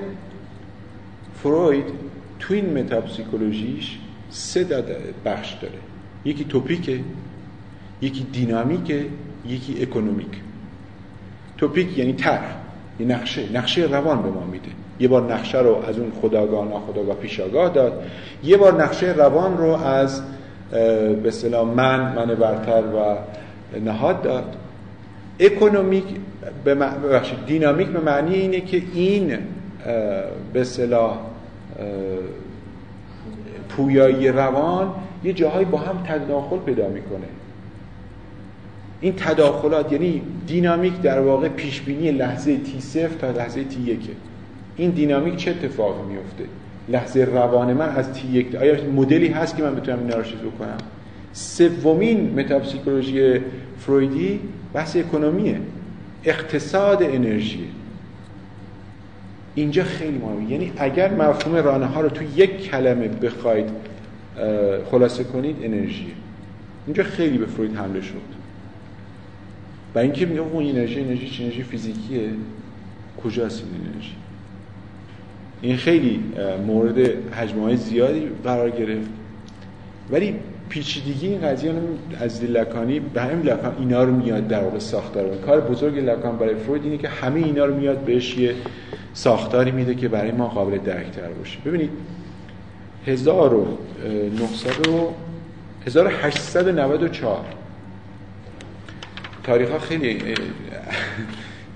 فروید تو این متاپسیکولوژیش سه بخش داره. یکی topique ه یکی دینامیکه یکی économique. topique یعنی طرح یه نقشه. نقشه روان به ما میده. یه بار نقشه رو از اون خودآگاه ناخودآگاه پیش‌آگاه داد. یه بار نقشه روان رو از به اصطلاح من من برتر و نهاد داد. اکونومیک به دینامیک به معنی اینه که این به اصطلاح پویایی روان یه جاهایی با هم تداخل پیدا می‌کنه. این تداخلات یعنی دینامیک در واقع پیشبینی لحظه تی صفر تا لحظه تی یکه این دینامیک چه اتفاقی میفته لحظه روان من از تی یک. آیا مدلی هست که من بتونم چیز بکنم؟ سومین متاپسیکولوژی فرویدی بحث اکنومیه. اقتصاد انرژی. اینجا خیلی مهمه. یعنی اگر مفهوم رانه ها رو تو یک کلمه بخواید خلاصه کنید انرژی. اینجا خیلی به فروید حمله شد. و اینکه میگه اون انرژی انرژی چه انرژی فیزیکیه. کجاست این انرژی؟ این خیلی مورد حجمه زیادی قرار گرفت. ولی پیچیدگی این قضیه از لکانی به همین لکان اینا رو میاد در واقع ساختار. کار بزرگ لکان برای فروید اینه که همه اینا رو میاد بهش یه ساختاری میده که برای ما قابل درکتر باشه. ببینید 1894 تاریخ ها خیلی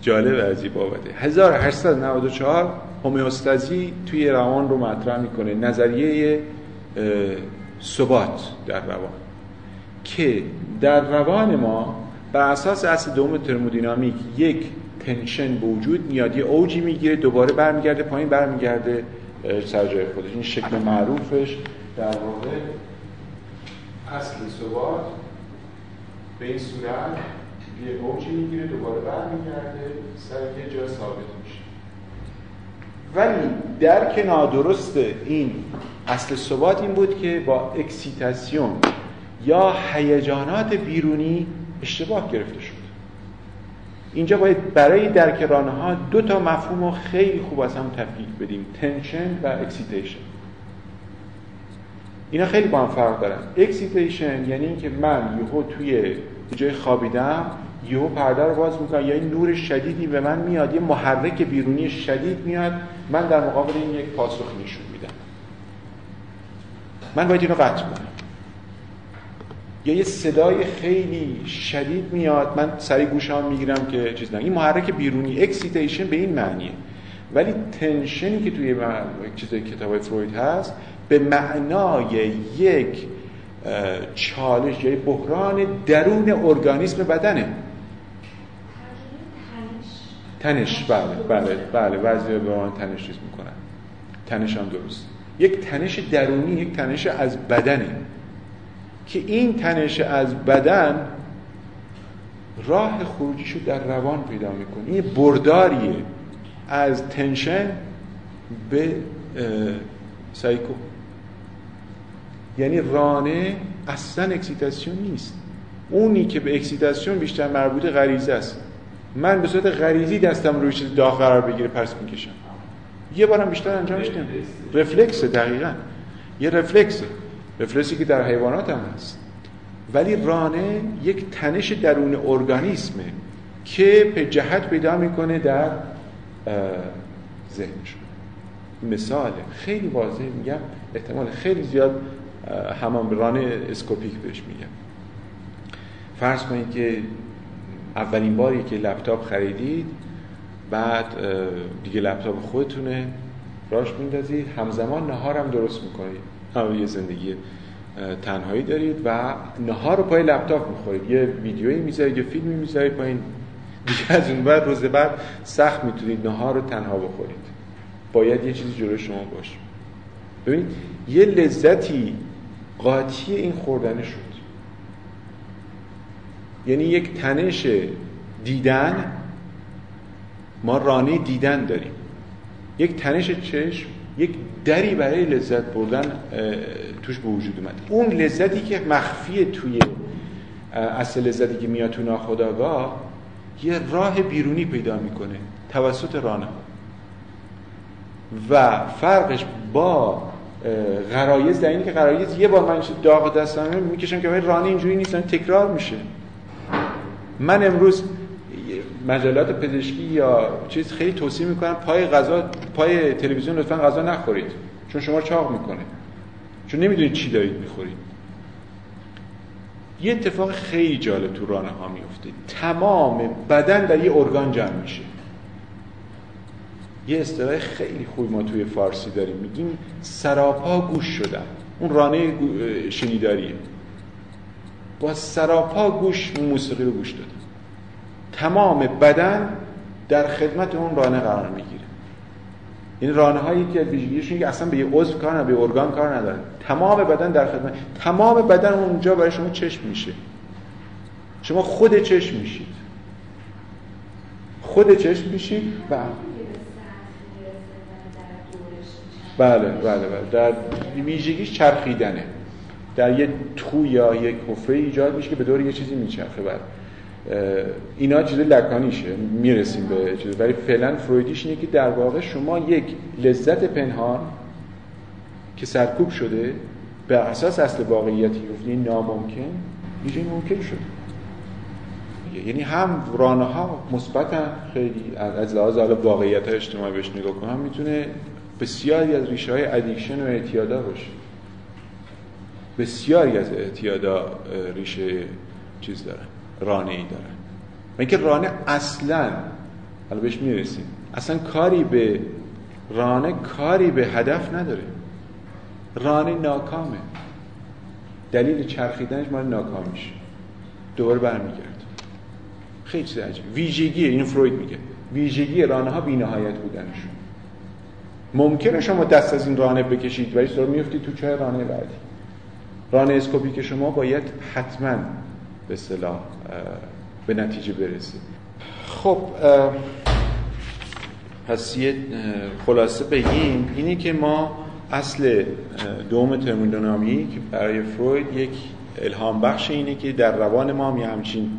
جالب از این بابته. 1894 هومیوستازی توی روان رو مطرح می‌کنه. نظریه ثبات در روان. که در روان ما بر اساس اصل دوم ترمودینامیک یک تنشن به وجود میاد یه اوجی می‌گیره دوباره برمیگرده پایین برمیگرده سر جای خودش. این شکل معروفش در واقع اصل ثبات به این صورت یه اوجی می‌گیره دوباره برمیگرده سر یه جا ثابت میشه. ولی درک نادرست این اصل ثبات این بود که با excitation یا هیجانات بیرونی اشتباه گرفته اینجا باید برای درک رانه ها دو تا مفهوم رو خیلی خوب از هم تفکیک بدیم. tension و excitation اینا خیلی با هم فرق دارن. excitation یعنی اینکه من یهو توی جای خوابیدم یهو پرده رو باز می‌کنم. یا این نور شدیدی به من میاد یه محرک بیرونی شدید میاد. من در مقابل این یک پاسخ نشون میدم. من باید اینو قطع کنم. یا یه صدای خیلی شدید میاد. من سریع گوشام می‌گیرم که چیز نه این محرک بیرونی excitation به این معنیه. ولی تنشنی که توی چیزای کتاب فروید هست به معنای یک چالش یا بحران درون ارگانیسم بدنه. تنش. بله بله بله. بعضی به من تنش چیز می‌کنن. تنش هم درست. یک تنش درونی یک تنش از بدنه. که این تنش از بدن راه خروجیشو در روان پیدا می‌کنه. این برداریه از tension به سایکو. یعنی رانه اصلا excitation نیست. اونی که به excitation بیشتر مربوط غریزه است. من به صورت غریزی دستم روی چیز داغ قرار بگیره پس می‌کشم. یه بارم بیشتر انجامش نمیدم رفلکس. دقیقا. یه رفلکسه رفلکسی که در حیوانات هم هست. ولی رانه یک تنش درون ارگانیسمه که به جهت پیدا می‌کنه در ذهنشون مثال خیلی واضح میگم احتمال خیلی زیاد همان رانه اسکوپیک بهش میگم. فرض کنید که اولین باری که لپتاپ خریدید بعد دیگه لپتاپ خودتونه راش میندازید همزمان نهارم درست می‌کنید. یه زندگی تنهایی دارید و نهار رو پای لپتاپ می‌خورید. یه ویدیویی می‌ذارید یه فیلمی می‌ذارید پایین. دیگه از اون بعد روز بعد سخت می‌تونید نهار رو تنها بخورید. باید یه چیزی جلوی شما باشه. ببینید یه لذتی قاطی این خوردن شد. یعنی یک تنش دیدن ما رانه دیدن داریم. یک تنش چشم یک دری برای لذت بردن توش به وجود اومد. اون لذتی که مخفی توی اصل لذتی که میاد تو ناخداگاه یه راه بیرونی پیدا می‌کنه توسط رانه. و فرقش با غرایز در اینه که غرایز یه بار من داغ دستم می‌کشم که رانه اینجوری نیست تکرار میشه. من امروز مجلات پزشکی یا چیز خیلی توصیه می‌کنن پای غذا پای تلویزیون لطفا غذا نخورید. چون شما چاق می‌کنه. چون نمی‌دونید چی دارید می‌خورید. یه اتفاق خیلی جالب تو رانه ها میفته تمام بدن در یه ارگان جمع میشه. یه اصطلاح خیلی خوب ما توی فارسی داریم. میگیم سراپا گوش شدن. اون رانه شنیداریه. با سراپا گوش موسیقی رو گوش دادن تمام بدن در خدمت اون رانه قرار می‌گیره. یعنی رانه هایی که ویژگیشون که اصلا به یه عضو کار نداره به ارگان کار نداره. تمام بدن در خدمت تمام بدن اونجا برای شما چشم میشه. شما خود چشم میشید. خود چشم میشید و بله بله بله. در ویژگیش چرخیدنه. در یه تو یا یک حفره ایجاد میشه که به دور یه چیزی میچرخه. بعد اینا چیز لکانیشه می‌رسیم به چیز. ولی فعلا فرویدیش اینه که در واقع شما یک لذت پنهان که سرکوب شده به اساس اصل واقعیتی یعنی ناممکن یه ممکن شده. یعنی هم رانه ها مثبتن خیلی از لحاظ حالا واقعیت های اجتماعی بهش نگاه کنم می‌تونه بسیاری از ریشه های ادیکشن و اعتیادا باشه. بسیاری از اعتیادا ریشه چیز دارن. رانه ای دارن. و اینکه رانه اصلا حالا بهش می‌رسیم اصلا کاری به رانه کاری به هدف نداره. رانه ناکامه. دلیل چرخیدنش مال ناکامیش دوباره برمیگرد خیلی چیز عجیب ویژگی این فروید میگه. ویژگی رانه ها بینهایت بودنشون ممکنه شما دست از این رانه بکشید ولی سر میفتید تو چه رانه بعدی. رانه اسکوپی که شما باید حتما به صلاح به نتیجه برسید خب پس یه خلاصه بگیم اینی که ما اصل دوم ترمودینامی که برای فروید یک الهام بخش اینه که در روان ما هم یه همچین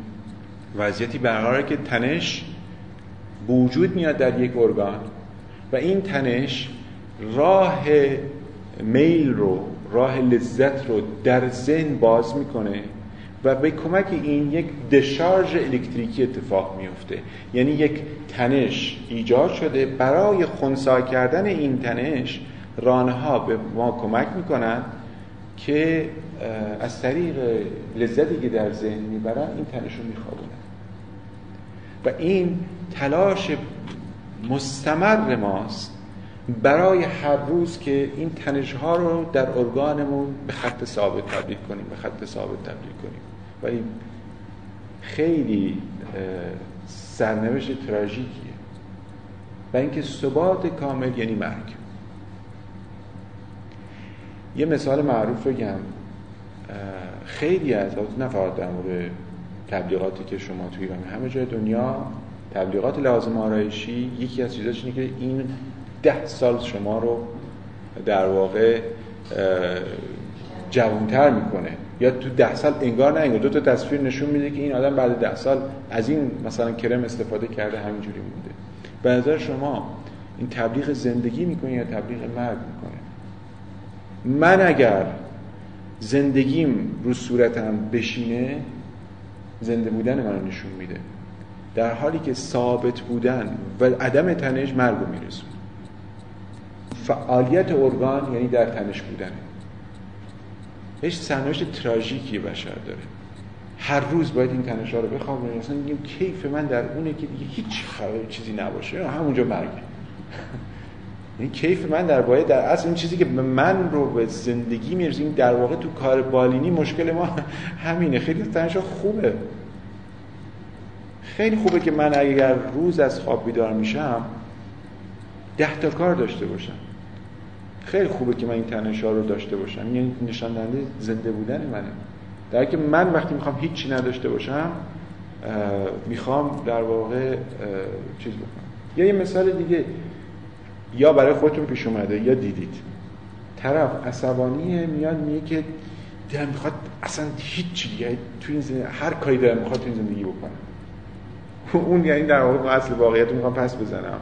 وضعیتی برقراره که تنش وجود میاد در یک ارگان و این تنش راه میل رو راه لذت رو در ذهن باز می‌کنه. و به کمک این یک دشارژ الکتریکی اتفاق میفته یعنی یک تنش ایجاد شده. برای خونسا کردن این تنش رانه ها به ما کمک می‌کنن که از طریق لذتی که در ذهن می‌برن این تنش رو میخوابونن. و این تلاش مستمر ماست. برای هر روز که این تنش ها رو در ارگانمون به خط ثابت تبدیل کنیم به خط ثابت تبدیل کنیم. ولی خیلی سرنوشت تراژیکیه. و اینکه ثبات کامل یعنی مرگ. یه مثال معروف بگم. خیلی از نه فقط در مورد تبلیغاتی که شما توی ایران همه جای دنیا تبلیغات لازم آرایشی یکی از چیزاش اینه که این ده سال شما رو در واقع جوانتر می‌کنه. یا تو ده سال انگار نه انگار دو تا تصویر نشون میده که این آدم بعد ده سال از این مثلا کرم استفاده کرده همینجوری مونده به نظر شما این تبلیغ زندگی می‌کنه یا تبلیغ مرگ می‌کنه؟ من اگر زندگیم رو صورتم بشینه زنده بودن منو نشون میده. در حالی که ثابت بودن و عدم تنش مرگ رو میرسون فعالیت ارگان یعنی در تنش بودنه هیچ سرنوشت تراژیکی بشر داره. هر روز باید این تنش ها رو بخوابونیم مثلا میگیم کیف من در اونه که دیگه هیچ چیزی نباشه. همونجا مرگ. این *laughs* کیف من در باید در اصل این چیزی که من رو به زندگی می‌رسیم در واقع تو کار بالینی مشکل ما *laughs* همینه. خیلی تنش خوبه. خیلی خوبه که من اگر روز از خواب بیدار میشم ده تا کار داشته باشم. خیلی خوبه که من این تنش رو داشته باشم. یعنی نشان دهنده زنده بودن منه. در که من وقتی می‌خوام هیچی نداشته باشم می‌خوام در واقع چیز بکنم. یا یه مثال دیگه یا برای خودتون پیش اومده یا دیدید. طرف عصبانیه میاد میگه که دلم می‌خواد اصلا هیچ دیگه تو این زندگی هر کاری دارم می‌خواد تو این زندگی بکنم. *laughs* اون یعنی در واقع اصل واقعیت رو می‌خوام پس بزنم.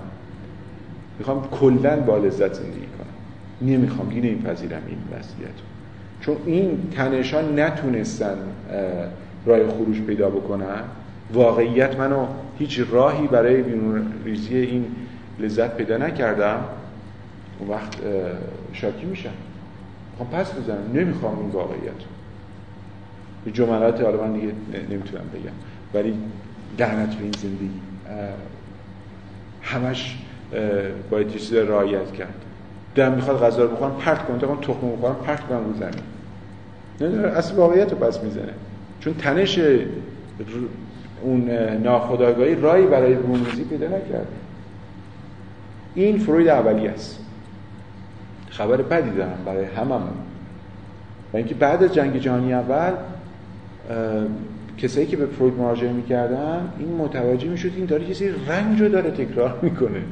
می‌خوام کلا با لذت زندگی کنم. نمی‌خوام. دیگه نمیپذیرم این وضعیت. چون این تنشا نتونستن راه خروج پیدا بکنن. واقعیت منو هیچ راهی برای بیرون ریزی این لذت پیدا نکردم. اون وقت شاکی میشم. می‌خوام پس بزنم. نمی‌خوام این واقعیت به جملات حالا من دیگه نمی‌تونم بگم. ولی لعنت به این زندگی همش باید یه چیز رعایت کرد. دلم می‌خواد غذا رو بخورم پرت کنم تا تخم بخورم پرت کنم رو زمین. نه اصل واقعیت رو پس می‌زنه. چون تنش اون ناخداگاهی رایی برای برونریزی پیدا نکرد این فروید اولی است. خبر بدی دارم برای هممون. و اینکه بعد از جنگ جهانی اول کسایی که به فروید مراجعه می‌کردن این متوجه می‌شد این داره کسی رنج رو داره تکرار می‌کنه.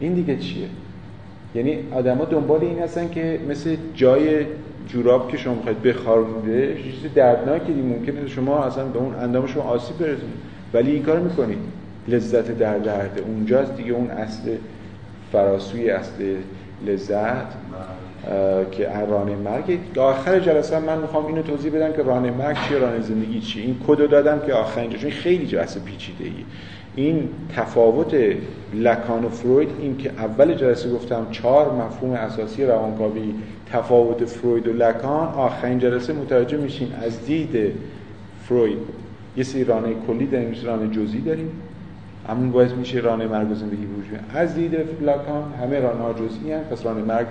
این دیگه چیه؟ یعنی آدما دنبال این هستن که مثل جای جوراب که شما می‌خواید بخارونده چیزی دردناکی ممکنه شما اصلا به اون اندام شما آسیب برسونید. ولی این کار می‌کنید. لذت در درده اونجاست دیگه اون اصل فراسوی اصل لذت که رانه مرگ. آخر جلسه من می‌خوام اینو توضیح بدم که رانه مرگ چیه رانه زندگی چیه. این کدو دادم که آخر اینجا. خیلی جلسه پیچیده ای این تفاوت لکان و فروید این که اول جلسه گفتم چهار مفهوم اساسی روانکاوی تفاوت فروید و لکان آخرین جلسه متوجه میشین از دید فروید. یه سری رانه کلی داریم یه رانه جزئی داریم. همون باعث میشه رانه مرگ و زندگی وجود از دید لکان همه رانه ها جزئی هم پس رانه مرگ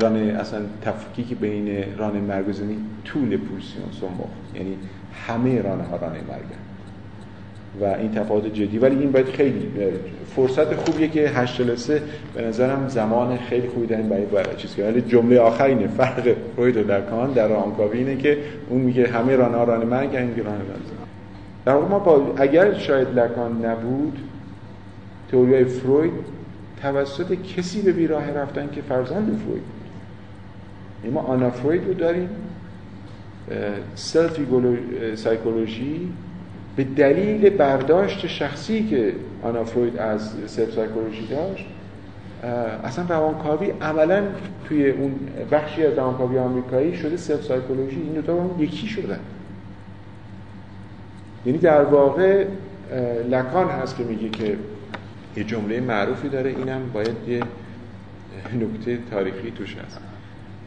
رانه اصلا تفکیک بین رانه مرگ و زندگی طول پولسیون سمخ یعنی همه رانه ها رانه مرگ و این تفاوت جدی. ولی این باید خیلی فرصت خوبیه که هشت جلسه به نظرم زمان خیلی خوبی داریم برای برای چیز که ولی جمله آخر اینه فرق فروید و لکان در آنکاوی اینه که اون میگه همه رانه ها رانه مرگ این رانه در واقع ما با اگر شاید لکان نبود تئوری فروید توسط کسی به بیراه رفتن که فرزند فروید. بود ما آنا فروید رو داریم سلف سایکولوژی به دلیل برداشت شخصی که آنا فروید از self psychology داشت اصلا روانکاوی عملا توی اون بخشی از روانکاوی آمریکایی شده self psychology. این دو تا یکی شدن. یعنی در واقع لکان هست که میگه که یه جمله معروفی داره اینم باید یه نکته تاریخی توش هست.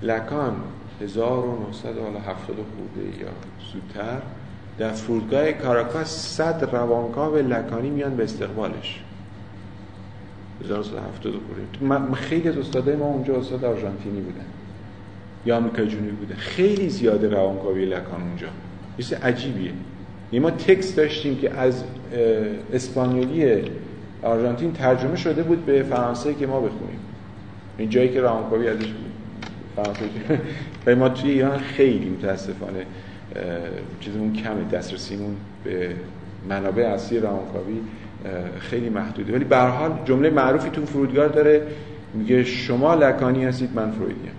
لکان 1970 خوبه یا زودتر در فرودگاه کاراکاس صد روانکاو لکانی میان به استقبالش. 1970 من خیلی از استادای ما اونجا استاد آرژانتینی بودن یا آمریکا جنوبی بودن خیلی زیاده روانکاوی لکان اونجا. چیز عجیبیه. یعنی ما تکست داشتیم که از اسپانیولی آرژانتین ترجمه شده بود به فرانسه که ما بخونیم. این جایی که روانکاوی ازش فرانسه *laughs* و ما توی ایران خیلی متاسفانه چیزمون کمه دسترسیمون به منابع اصلی روانکاوی خیلی محدوده. ولی به حال جمله معروفی تو فرودگاه داره میگه شما لکانی هستید من فرویدیم.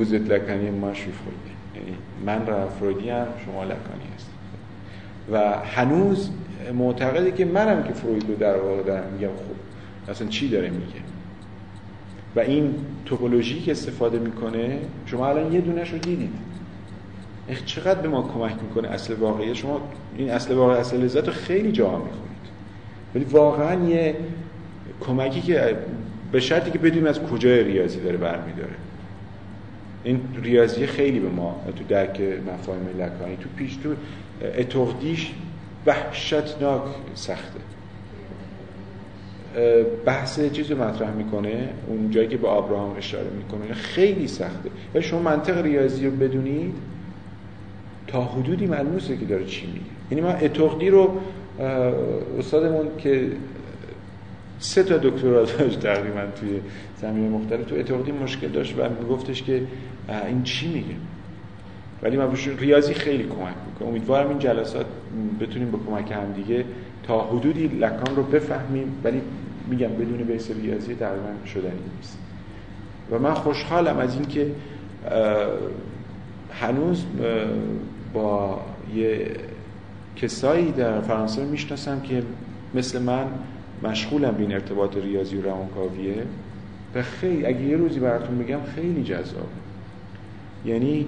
وزت لکانی ما فرویدی یعنی من را فرویدی هم شما لکانی هستید. و هنوز معتقده که منم که فروید رو در واقع دارم میگم خب اصلا چی داره میگه؟ و این توپولوژی که استفاده می‌کنه شما الان یه دونش رو دیدید. چقدر به ما کمک می‌کنه اصل واقعی؟ شما این اصل واقعی اصل لذت رو خیلی جاها می‌خونید. ولی واقعا یه کمکی که به شرطی که بدونیم از کجای ریاضی داره برمیداره. این ریاضی خیلی به ما تو درک مفاهیم لکانی تو پیش تو اتوقدیش وحشتناک سخته. بحث چیز رو مطرح می‌کنه؟ اون جایی که به آبراهام اشاره می‌کنه خیلی سخته. ولی شما منطق ریاضی رو بدونید تا حدودی معلومه که داره چی میگه. یعنی ما اتوقدی رو استادمون که سه تا دکترا داشت تقریبا توی زمینه مختلف تو اتوقدی مشکل داشت و میگفتش که این چی میگه؟ ولی ما ریاضی خیلی کمک می‌کنه امیدوارم این جلسات بتونیم با کمک هم دیگه تا حدودی لکان رو بفهمیم ولی میگم بدون بیس ریاضی تقریبا شدنی نیست. و من خوشحالم از اینکه هنوز با یه کسایی در فرانسه می‌شناسم که مثل من مشغولم به این ارتباط ریاضی و روانکاویه. و خیلی اگه یه روزی براتون بگم خیلی جذاب. یعنی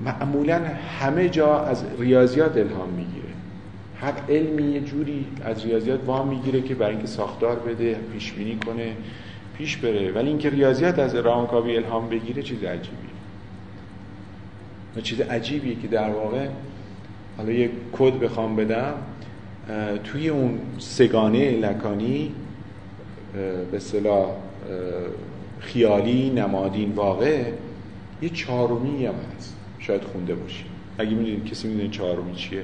معمولا همه جا از ریاضیات الهام می‌گیره. هر علمی یه جوری از ریاضیات وام می‌گیره که برای اینکه ساختار بده پیش بینی کنه پیش بره. ولی اینکه ریاضیات از روانکاوی الهام بگیره چیز عجیبیه. و چیز عجیبیه که در واقع حالا یه کد بخوام بدم توی اون سگانه لکانی به صلاح خیالی نمادین واقع یه چهارمی هم هست. شاید خونده باشی اگه می‌دونید کسی می‌دونید چهارمی چیه؟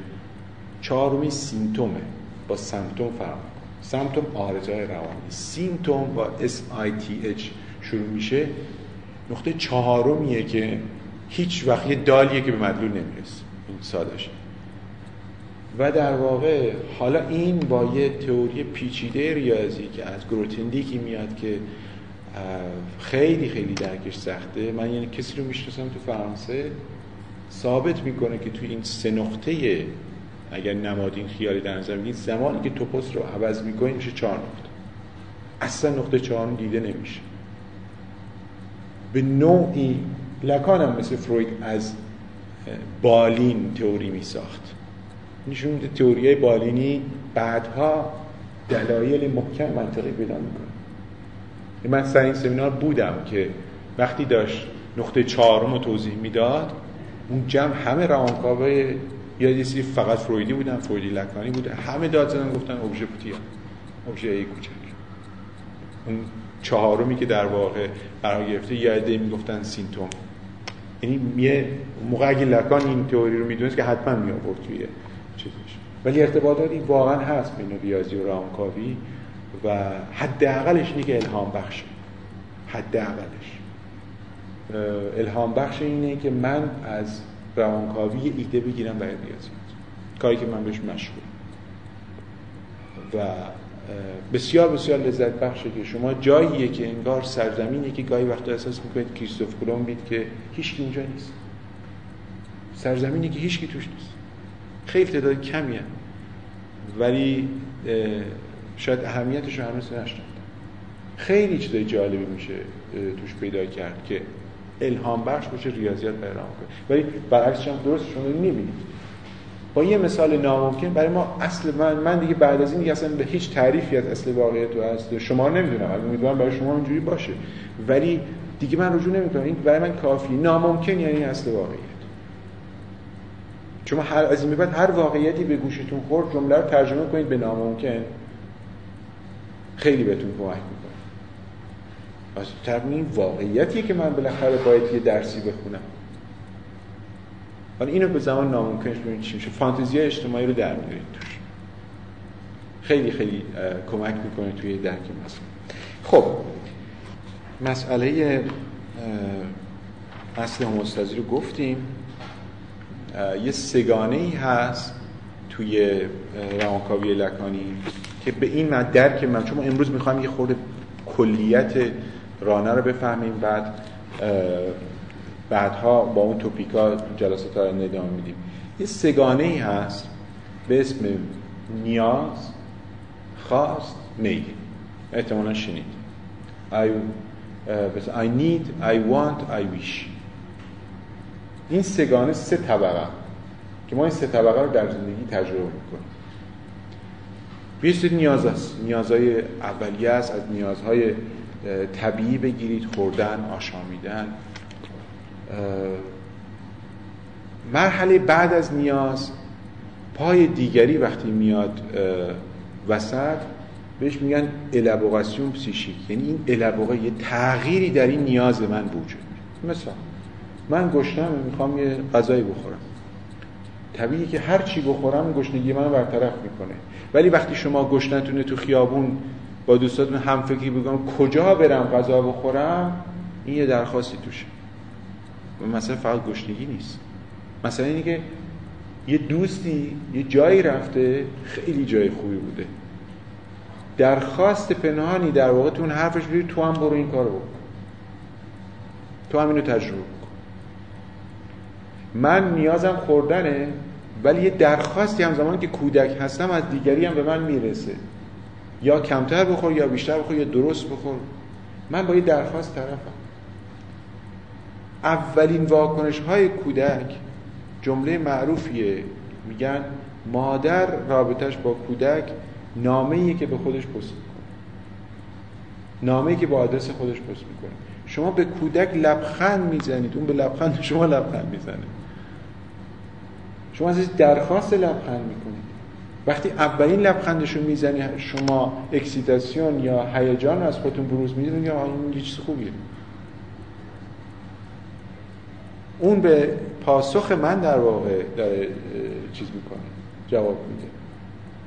چهارمی سیمتومه. با سمتوم فرق سمتوم آرزهای روانی. سیمتوم با S I T H شروع میشه. نقطه چهارمیه که هیچ وقت یه دالیه که به مدلول نمی‌رسه این سادشه و در واقع حالا این با یه تئوری پیچیده ریاضی که از گروتندیکی میاد که خیلی خیلی درکش سخته. من یعنی کسی رو می‌شناسم تو فرانسه ثابت می‌کنه که توی این سه نقطه اگر نمادین خیالی در نظر بگیرید زمانی که توپوس رو عوض می‌کنید میشه چهار نقطه. اصلا نقطه چهار دیده نمیشه. به نوعی لکان هم مثل فروید از بالین تئوری می ساخت نشون تئوری بالینی بعدها دلایل محکم منطقی پیدا می‌کنه. من سر این سمینار بودم که وقتی داشت نقطه چهارم رو توضیح می‌داد اون جمع همه روانکاوای یا یه فقط فرویدی بودن فرویدی لکانی بودن همه داد زدن گفتن ابژه پوتیا ابژه ای کوچک. اون چهارمی که در واقع قرار گرفته یه می‌گفتن سینتوم. یعنی یه موقع اگه لکان این تئوری رو می‌دونست که حتما می آورد توی چیزش. ولی ارتباطاتی واقعا هست بین ریاضی و روانکاوی و حداقلش اینه که الهام بخشه حداقلش. الهام بخش اینه که من از روانکاوی ایده بگیرم برای ریاضیات. کاری که من بهش مشغول و بسیار بسیار لذت بخشه که شما جاییه که انگار سرزمینی که گاهی وقتا احساس می‌کنید کریستوف کلمبید که هیچ اونجا نیست. سرزمینی که هیچ توش نیست. خیلی تعداد کمیه. ولی شاید اهمیتش رو هنوز نشناختن خیلی چیزای جالبی میشه توش پیدا کرد که الهام بخش باشه ریاضیات برای کنه ولی برعکسش هم درست شما می‌بینید با یه مثال ناممکن برای ما اصل من من دیگه بعد از این دیگه اصلا به هیچ تعریفی از اصل واقعیت و اصل شما نمی‌دونم. امیدوارم برای شما اینجوری باشه. ولی دیگه من رجوع نمی‌کنم. این برای من کافی ناممکن یعنی اصل واقعیت. شما هر از این بعد هر واقعیتی به گوشتون خورد جمله رو ترجمه کنید به ناممکن. خیلی بهتون کمک می‌کنه. از این واقعیتیه که من بالاخره باید یه درسی بخونم. حالا اینو به زمان ناممکنش ببینید چی میشه. فانتزی اجتماعی رو در میارید توش. خیلی خیلی کمک می‌کنه توی درک مسئله خب مسئله اصل هموستازی رو گفتیم. یه سگانه ای هست توی روانکاوی لکانی که به این درک من چون امروز می‌خوایم یه خورده کلیت رانه رو بفهمیم بعد بعدها با اون توپیکا جلسات رو ندام میدیم. یه سگانه ای هست به اسم نیاز خواست میل احتمالا شنید. I, uh, I need, I want, I wish. این سگانه سه طبقه که ما این سه طبقه رو در زندگی تجربه می‌کنیم. یه نیاز است نیازهای اولیه است از نیازهای طبیعی بگیرید. خوردن آشامیدن. مرحله بعد از نیاز پای دیگری وقتی میاد وسط بهش میگن الابوغاسیون پسیشیک یعنی این الابوغه یه تغییری در این نیاز من وجود مثلا من گشنم می‌خوام یه غذایی بخورم. طبیعی که هر چی بخورم گشنگی منو برطرف می‌کنه. ولی وقتی شما گشنتونه تو خیابون با دوستاتون هم فکری بگم کجا برم غذا بخورم؟ این یه درخواستی توشه. مثلا فقط گشنگی نیست. مثلا اینه که یه دوستی یه جایی رفته خیلی جای خوبی بوده. درخواست پنهانی در واقع تو اون حرفش بری تو هم برو این کارو بکن. تو هم اینو تجربه بکن من نیازم خوردنه ولی یه درخواستی همزمان که کودک هستم از دیگری هم به من می‌رسه. یا کمتر بخور یا بیشتر بخور یا درست بخور. من با یه درخواست طرفم. اولین واکنش های کودک جمله معروفیه. میگن مادر رابطش با کودک نامه که به خودش پست می‌کنه. نامه که با آدرس خودش پست می‌کنه. شما به کودک لبخند می‌زنید. اون به لبخند شما لبخند می‌زنه. شما از درخواست لبخند می‌کنید. وقتی اولین لبخندشو می‌زنی شما اکسیتاسیون یا هیجان از خودتون بروز می‌دید یا این یه چیز خوبیه. اون به پاسخ من در واقع داره چیز می‌کنه جواب میده.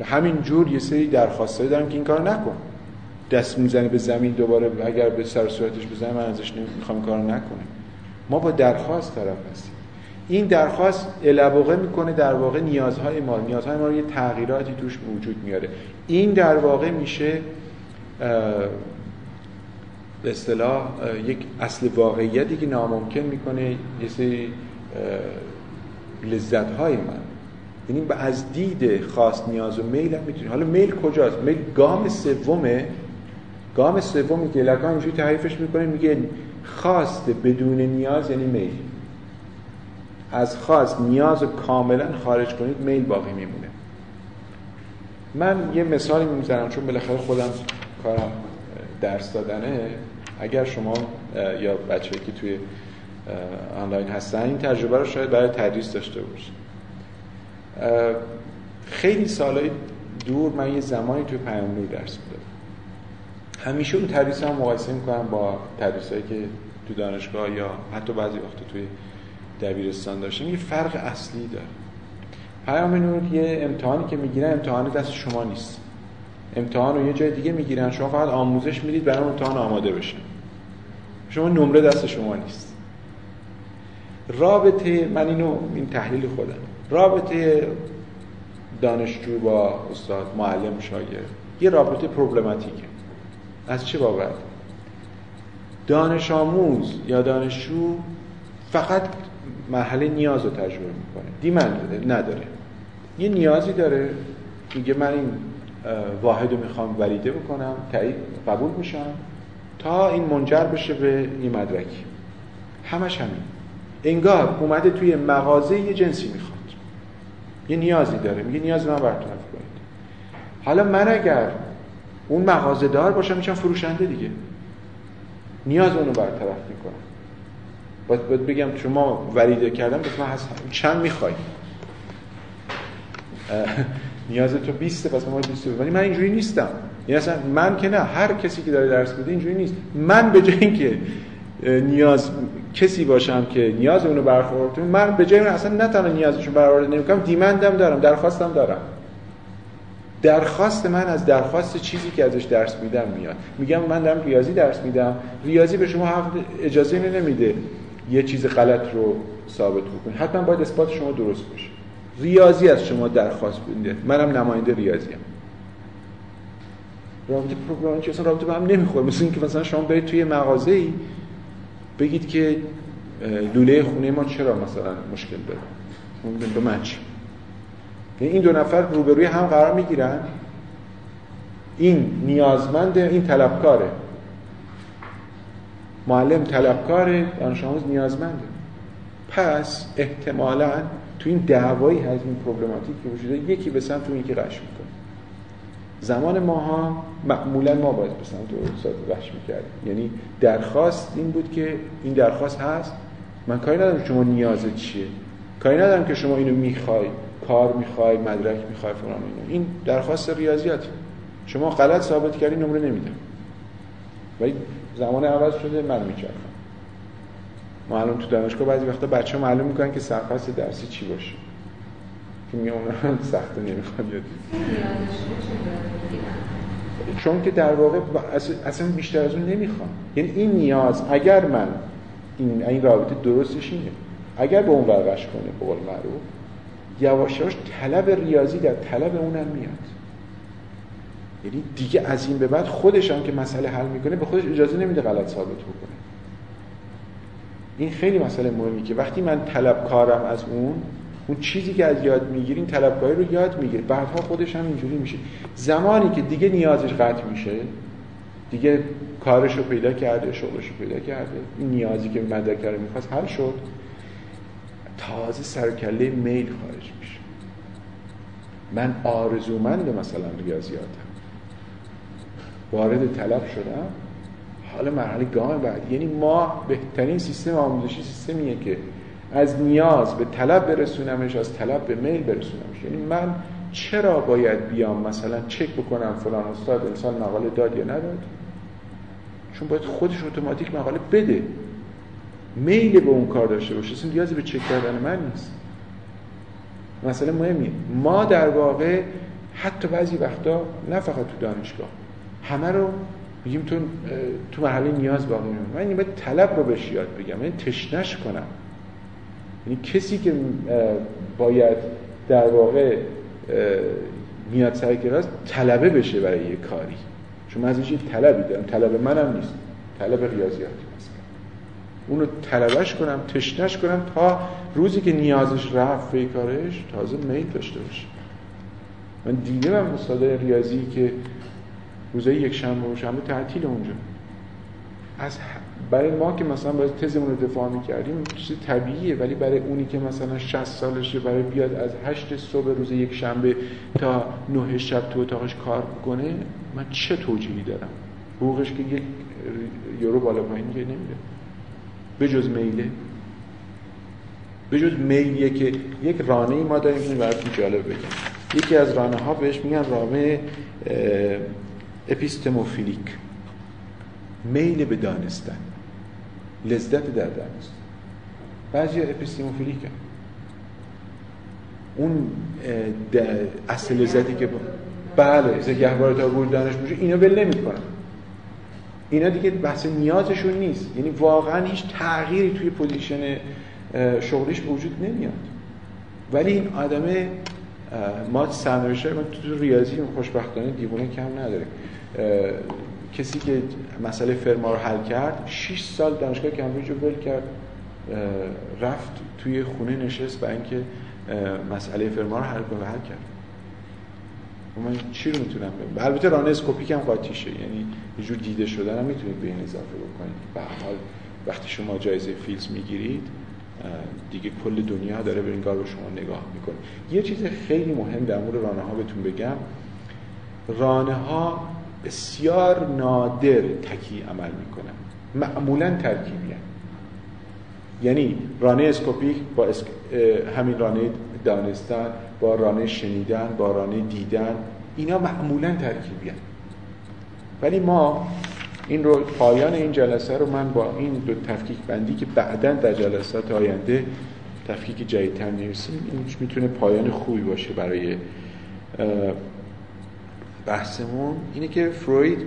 همین جور یه سری درخواستایی دارم که این کار نکن. دست می‌زنه به زمین دوباره اگر به سر صورتش بزنه من ازش نمی‌خوام کار نکنه ما با درخواست طرف هستیم. این درخواست الابقه می‌کنه در واقع نیازهای ما. نیازهای ما رو یه تغییراتی توش وجود میاره. این در واقع میشه به اصطلاح یک اصل واقعیتی که ناممکن می‌کنه یه سری لذت های من. یعنی از دید خواست نیاز و میل هم می‌تونی حالا میل کجاست؟ میل گام سومه. گام سومی که لکان اینجوری تعریفش می‌کنه میگه خواست بدون نیاز یعنی میل. از خواست نیاز رو کاملا خارج کنید میل باقی میمونه. من یه مثالی می‌زنم چون بالاخره خودم کارم درس دادنه. اگر شما یا بچه که توی آنلاین هستن این تجربه رو شاید برای تدریس داشته باشید خیلی سالهای دور من یه زمانی توی پیام درس می‌دادم. همیشه اون تدریس هم مقایسه می‌کنم با تدریس که تو دانشگاه یا حتی بعضی وقت توی دبیرستان داشتیم یه فرق اصلی داره. پیام نور یه امتحانی که می‌گیرن امتحان دست شما نیست. امتحان رو یه جای دیگه می‌گیرن. شما فقط آموزش می‌دید برای امتحان آماده بشن شما نمره دست شما نیست. رابطه من اینو این تحلیل خودم. رابطه دانشجو با استاد معلم شاگرد یه رابطه پروبلماتیکه. از چه بابت؟ دانش آموز یا دانشجو فقط مرحله نیاز رو تجربه می‌کنه. دیمند نداره. یه نیازی داره. میگه من این واحد رو می‌خوام ولیده بکنم تایید قبول میشم تا این منجر بشه به این مدرکی همش همین. انگار اومده توی مغازه یه جنسی می‌خواد. یه نیازی داره. میگه نیاز من برطرف کنید. حالا من اگر اون مغازه دار باشم میشم فروشنده دیگه. نیاز اونو برطرف می‌کنم. باید, بگم شما ولیده کردم بس من چند می‌خوای؟ نیاز تو 20 پس ما 20 ولی من اینجوری نیستم. یعنی اصلا من که نه هر کسی که داره درس میده اینجوری نیست. من به جای اینکه نیاز کسی باشم که نیاز اونو برخورد من به جای اون اصلا نه تنها نیازشون برآورده نمی‌کنم دیمندم دارم درخواستم دارم. درخواست من از درخواست چیزی که ازش درس میدم میاد. میگم من دارم ریاضی درس میدم. ریاضی به شما اجازه نمیده یه چیز غلط رو ثابت بکنید حتما باید اثبات شما درست باشه. ریاضی از شما درخواست بوده. منم نماینده ریاضی هم. رابطه پروگرام که اصلا رابطه با هم نمی‌خوره. مثل اینکه مثلا شما برید توی مغازه ای بگید که لوله خونه ما چرا مثلا مشکل داره؟ اون به من چی؟ یعنی این دو نفر روبروی هم قرار می‌گیرن. این نیازمند این طلبکاره. معلم طلبکاره دانش آموز نیازمنده. پس احتمالا تو این دعوایی هست این پروبلماتیک که وجوده یکی به سمت اون یکی قش می‌کنه. زمان ماها معمولا ما باید به سمت استاد قش می‌کردیم. یعنی درخواست این بود که این درخواست هست. من کاری ندارم شما نیازت چیه. کاری ندارم که شما اینو می‌خوای کار می‌خوای مدرک می‌خوای فلان اینو این درخواست ریاضیات شما غلط ثابت کردی نمره نمیدم. ولی زمان عوض شده من میچرخم. ما الان تو دانشگاه بعضی وقتا بچه معلوم می‌کنن که سرخواست درسی چی باشه. که می سخت نمی‌خواد یاد چون که در واقع اصلا بیشتر از اون نمی‌خوام. یعنی این نیاز اگر من این این رابطه درستش اینه. اگر به اون ورقش کنه به قول معروف یواش یواش طلب ریاضی در طلب اونم میاد. یعنی دیگه از این به بعد خودش هم که مسئله حل می‌کنه به خودش اجازه نمیده غلط ثابت بکنه. این خیلی مسئله مهمی که وقتی من طلبکارم از اون اون چیزی که از یاد می‌گیری این طلبکاری رو یاد می‌گیره بعدها خودش هم اینجوری میشه. زمانی که دیگه نیازش قطع میشه دیگه کارش رو پیدا کرده شغلش رو پیدا کرده این نیازی که مدرک رو می‌خواست حل شد تازه سرکله میل خارج میشه. من آرزومند مثلا ریاضیاتم. وارد طلب شدم. حالا مرحله گام بعد. یعنی ما بهترین سیستم آموزشی سیستمیه که از نیاز به طلب برسونمش از طلب به میل برسونمش. یعنی من چرا باید بیام مثلا چک بکنم فلان استاد انسان مقاله داد یا نداد؟ چون باید خودش اتوماتیک مقاله بده. میل به اون کار داشته باشه. اصلا نیازی به چک کردن من نیست. مثلا مهمی ما در واقع حتی بعضی وقتا نه فقط تو دانشگاه همه رو میگیم تو تو مرحله نیاز باقی میمونه. من باید طلب رو بهش یاد بگم من تشنش کنم. یعنی کسی که باید در واقع میاد سر کلاس طلبه بشه برای یه کاری. چون من ازش طلبی دارم. طلب منم نیست. طلب ریاضیاتی مثلا اونو طلبش کنم تشنش کنم تا روزی که نیازش رفت به کارش تازه میل داشته باشه. من دیدم استاد ریاضی که روزای یک شنبه و شنبه تعطیل اونجا. از برای ما که مثلا باید تزمون رو دفاع می‌کردیم چیز طبیعیه ولی برای اونی که مثلا 60 سالشه برای بیاد از 8 صبح روز یک شنبه تا 9 شب تو اتاقش کار کنه من چه توجیهی دارم؟ حقوقش که یک یورو بالا پایین که نمیده. به جز میله. به جز میلیه که یک رانه ای ما داریم که براتون جالب بگم یکی از رانه ها بهش میگن رانه epistemophilic. میل به دانستن. لذت در دانستن. بعضی epistemophilic. اون اصل لذتی که بله ز گهواره تا گور دانش میشه اینا ول نمی‌کنن. اینا دیگه بحث نیازشون نیست. یعنی واقعا هیچ تغییری توی position شغلیش وجود نمیاد. ولی این آدم ما سرنوشته من تو ریاضی خوشبختانه دیوونه کم نداره. کسی که مسئله فرما رو حل کرد 6 سال دانشگاه کمبریج رو ول کرد رفت توی خونه نشست برای اینکه مسئله فرما رو حل کنه حل کرد. و من چی رو می‌تونم بگم؟ البته رانه اسکوپیک هم قاطیشه یعنی یه جور دیده شدن هم می‌تونید به این اضافه بکنید. به حال وقتی شما جایزه فیلز می‌گیرید دیگه کل دنیا داره به این کار رو شما نگاه می‌کنه. یه چیز خیلی مهم در مورد رانه ها بهتون بگم. رانه ها بسیار نادر تکی عمل می‌کنن معمولا ترکیبی یعنی. رانه اسکوپیک با اسک... همین رانه دانستن با رانه شنیدن با رانه دیدن اینا معمولا ترکیبی ولی ما این رو پایان این جلسه رو من با این دو تفکیک بندی که بعدا در جلسات آینده تفکیک جدیدتر می‌رسیم این می‌تونه پایان خوبی باشه برای بحثمون اینه که فروید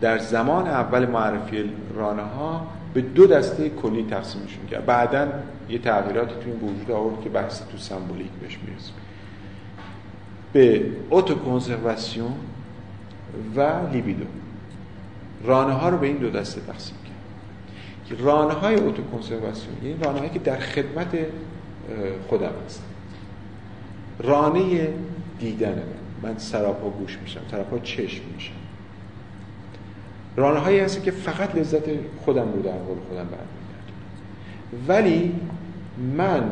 در زمان اول معرفی رانه ها به دو دسته کلی تقسیمشون کرد بعدا یه تغییراتی تو این وجود آورد که بحث تو سمبولیک بهش می‌رسیم به اوتو و لیبیدو. رانه ها رو به این دو دسته تقسیم کرد. رانه های اوتو کنسرواسیون یعنی رانه که در خدمت خودم هست رانه دیدن. من سراپا گوش میشم سراپا چشم میشم. رانه هایی هست که فقط لذت خودم رو در حال خودم برمیگردم ولی من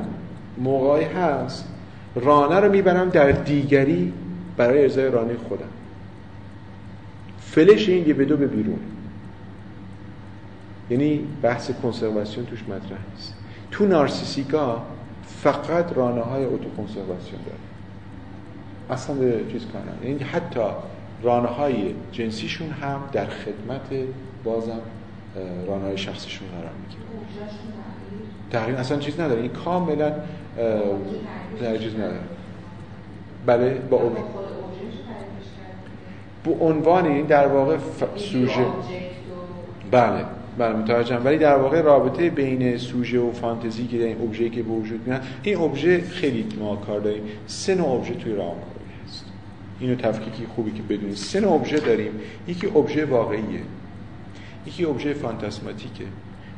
موقعی هست رانه رو می‌برم در دیگری برای ارزای رانه خودم. فلش این یه به دو به بیرون. یعنی بحث کنسرواسیون توش مطرح نیست. تو نارسیسیکا فقط رانه های اوتو کنسرواسیون داره اصلا به چیز کنن یعنی حتی رانه های جنسیشون هم در خدمت بازم رانه های شخصیشون قرار می‌گیره. تقریبا اصلا چیز نداره. این کاملا در چیز نداره. بله با اون با عنوان این در واقع ف... سوژه. بله بله متوجهم. ولی در واقع رابطه بین سوژه و فانتزی که این ابژه که به وجود میاد این ابژه خیلی ما کار داریم. سه نوع ابژه توی رام اینو تفکیکی خوبی که بدونید سه نوع ابژه داریم. یکی ابژه واقعیه. یکی ابژه فانتاسماتیکه.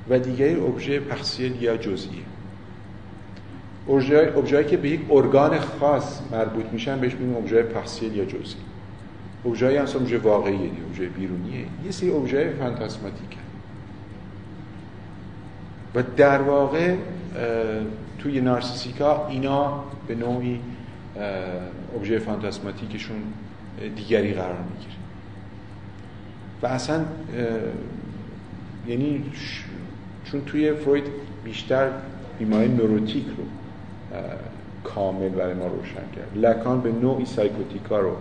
و دیگری ابژه پخسیل یا جزئیه. ابژه‌ای که به یک ارگان خاص مربوط میشن بهش میگیم ابژه پخسیل یا جزئی. ابژه‌ای هم ابژه واقعیه ابژه بیرونیه. یه سری ابژه فانتاسماتیکه. و در واقع توی نارسیسیکا اینا به نوعی ابژه فانتاسماتیکشون دیگری قرار می‌گیره. و اصلا یعنی چون توی فروید بیشتر بیماری نوروتیک رو کامل برای ما روشن کرد. لکان به نوعی psychotic ا رو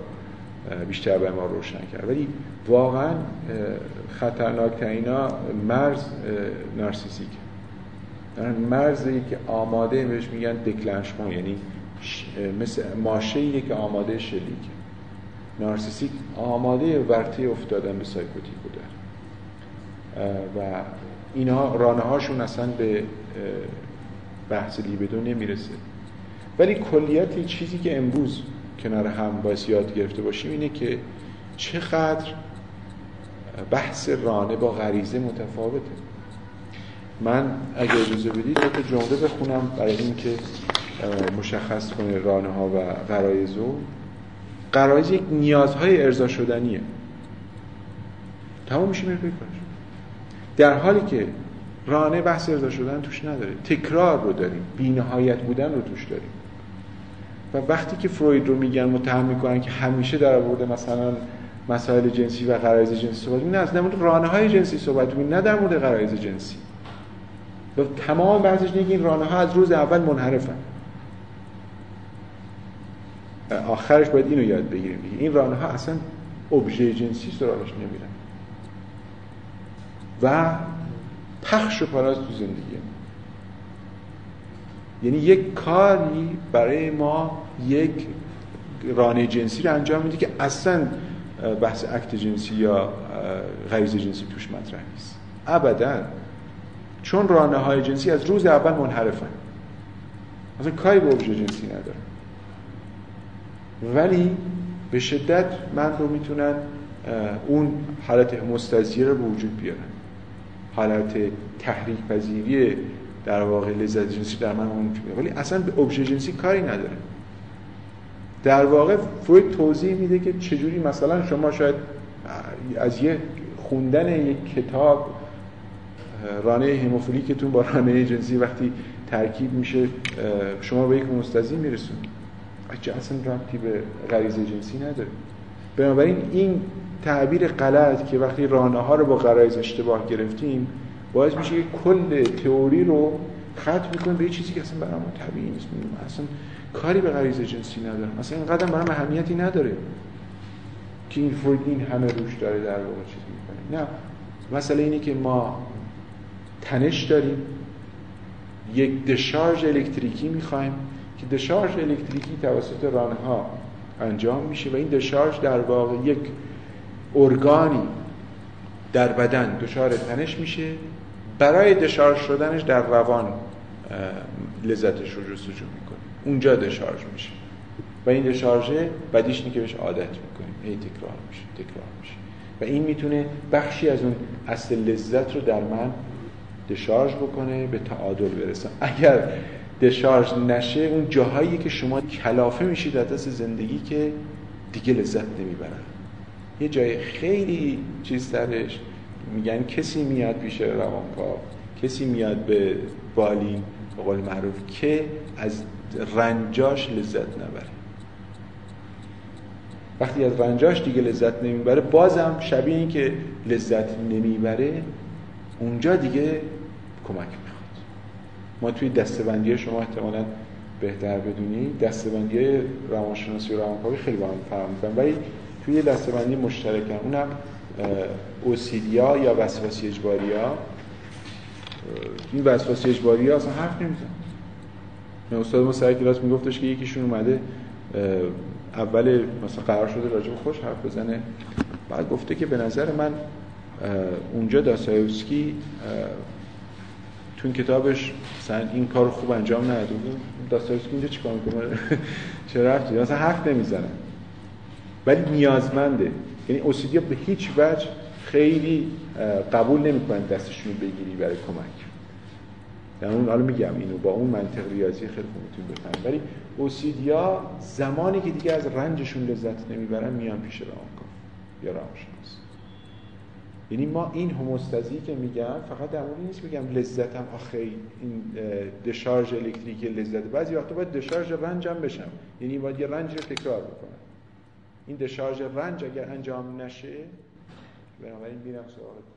بیشتر برای ما روشن کرد. ولی واقعا خطرناکترینا مرز narcissistic مرزی که آماده بهش میگن déclenchement یعنی مثل ماشه که آماده شلیک. narcissistic آماده ورطه افتادن به psychotic بودن و اینا رانه هاشون اصلا به بحث لیبدو نمی‌رسه. ولی کلیت چیزی که امروز کنار هم باید یاد گرفته باشیم اینه که چقدر بحث رانه با غریزه متفاوته. من اگر اجازه بدید تا جمله بخونم برای اینکه مشخص کنه رانه ها و غرایز و غرایز یک نیازهای ارضا شدنیه. تمام میشه میره در حالی که رانه بحث ارضا شدن توش نداره. تکرار رو داریم. بینهایت بودن رو توش داریم. و وقتی که فروید رو میگن متهم می‌کنن که همیشه در آورده مثلا مسائل جنسی و غرایز جنسی صحبت نه از مورد رانه های جنسی صحبت می نه در مورد غرایز جنسی. و تمام بعضش اینه این رانه ها از روز اول منحرفن. آخرش باید اینو یاد بگیریم. این رانه ها اصلا ابژه جنسی سراغش نمیرن. و پخش و پراز تو زندگی یعنی یک کاری برای ما یک رانه جنسی رو انجام میده که اصلا بحث اکت جنسی یا غریزه جنسی توش مطرح نیست. ابدا چون رانه های جنسی از روز اول منحرفن. اصلا کاری به ابژه جنسی نداره ولی به شدت من رو می‌تونن اون حالت مستزیه رو به وجود بیارن. حالت تحریک پذیری در واقع لذت جنسی در من اون ولی اصلا به ابژه جنسی کاری نداره. در واقع فروید توضیح میده که چجوری مثلا شما شاید از یه خوندن یک کتاب رانه هموفیلیکتون با رانه جنسی وقتی ترکیب میشه شما به یک مستزی میرسونید. اصلا ربطی به غریزه جنسی نداره. بنابراین این تعبیر غلط که وقتی رانه ها رو با غرایز اشتباه گرفتیم باعث میشه که کل تئوری رو ختم می‌کنه به یه چیزی که اصلا برامون طبیعی نیست. اصلا کاری به غریزه جنسی نداره اصلا این قدم برام اهمیتی نداره که این فروید این همه روش داره در واقع چیز می‌کنه. نه. مسئله اینه که ما تنش داریم یک دشارژ الکتریکی می‌خوایم. که دشارژ الکتریکی توسط رانه ها انجام میشه و این دشارژ در واقع یک ارگانی در بدن دچار تنش میشه. برای دشارژ شدنش در روان لذتش رو جستجو می‌کنه اونجا دشارژ میشه. و این دشارژه بدیش که بهش عادت می‌کنیم. هی تکرار میشه تکرار میشه. و این می‌تونه بخشی از اون اصل لذت رو در من دشارژ بکنه به تعادل برسن اگر دشارژ نشه اون جاهایی که شما کلافه میشید از دست زندگی که دیگه لذت نمی‌برن. یه جای خیلی چیز درش میگن کسی میاد پیش روانکاو کسی میاد به بالین به قول معروف که از رنجاش لذت نبره. وقتی از رنجاش دیگه لذت نمی‌بره بازم شبیه این که لذت نمی‌بره اونجا دیگه کمک ما توی دستبندی شما احتمالا بهتر بدونی دستبندی روانشناسی و روانکاوی خیلی با هم فرق می‌کنن ولی توی یه دستبندی مشترکن. اونم اوسیدیا یا وسواسی اجباری ها این وسواسی اجباری ها اصلا حرف نمیزن استاد ما سر کلاس میگفتش که یکیشون اومده اول مثلا قرار شده راجب خوش حرف بزنه. بعد گفته که به نظر من اونجا داستایوفسکی تو این کتابش مثلا این کار خوب انجام نداد. داستایوفسکی اینجا چیکار می‌کنه؟ *laughs* چه رفتی؟ مثلا حرف نمی‌زنه. ولی نیازمنده. یعنی اوسیدیا به هیچ وجه خیلی قبول نمی‌کنن دستشون بگیری برای کمک. در اون حالا میگم اینو با اون منطق ریاضی خیلی خوب می‌تونید بفهمید ولی اوسیدیا زمانی که دیگه از رنجشون لذت نمی‌برن میان پیش روانکاو یا روانشناس یعنی ما این هموستازی که میگم فقط در مورد نیست میگم لذتم آخه این دشارژ الکتریکی لذت. بعضی وقتا باید دشارژ رنجم بشم. یعنی باید یه رنج رو تکرار بکنم. این دشارژ رنج اگر انجام نشه بنابراین میرم کمک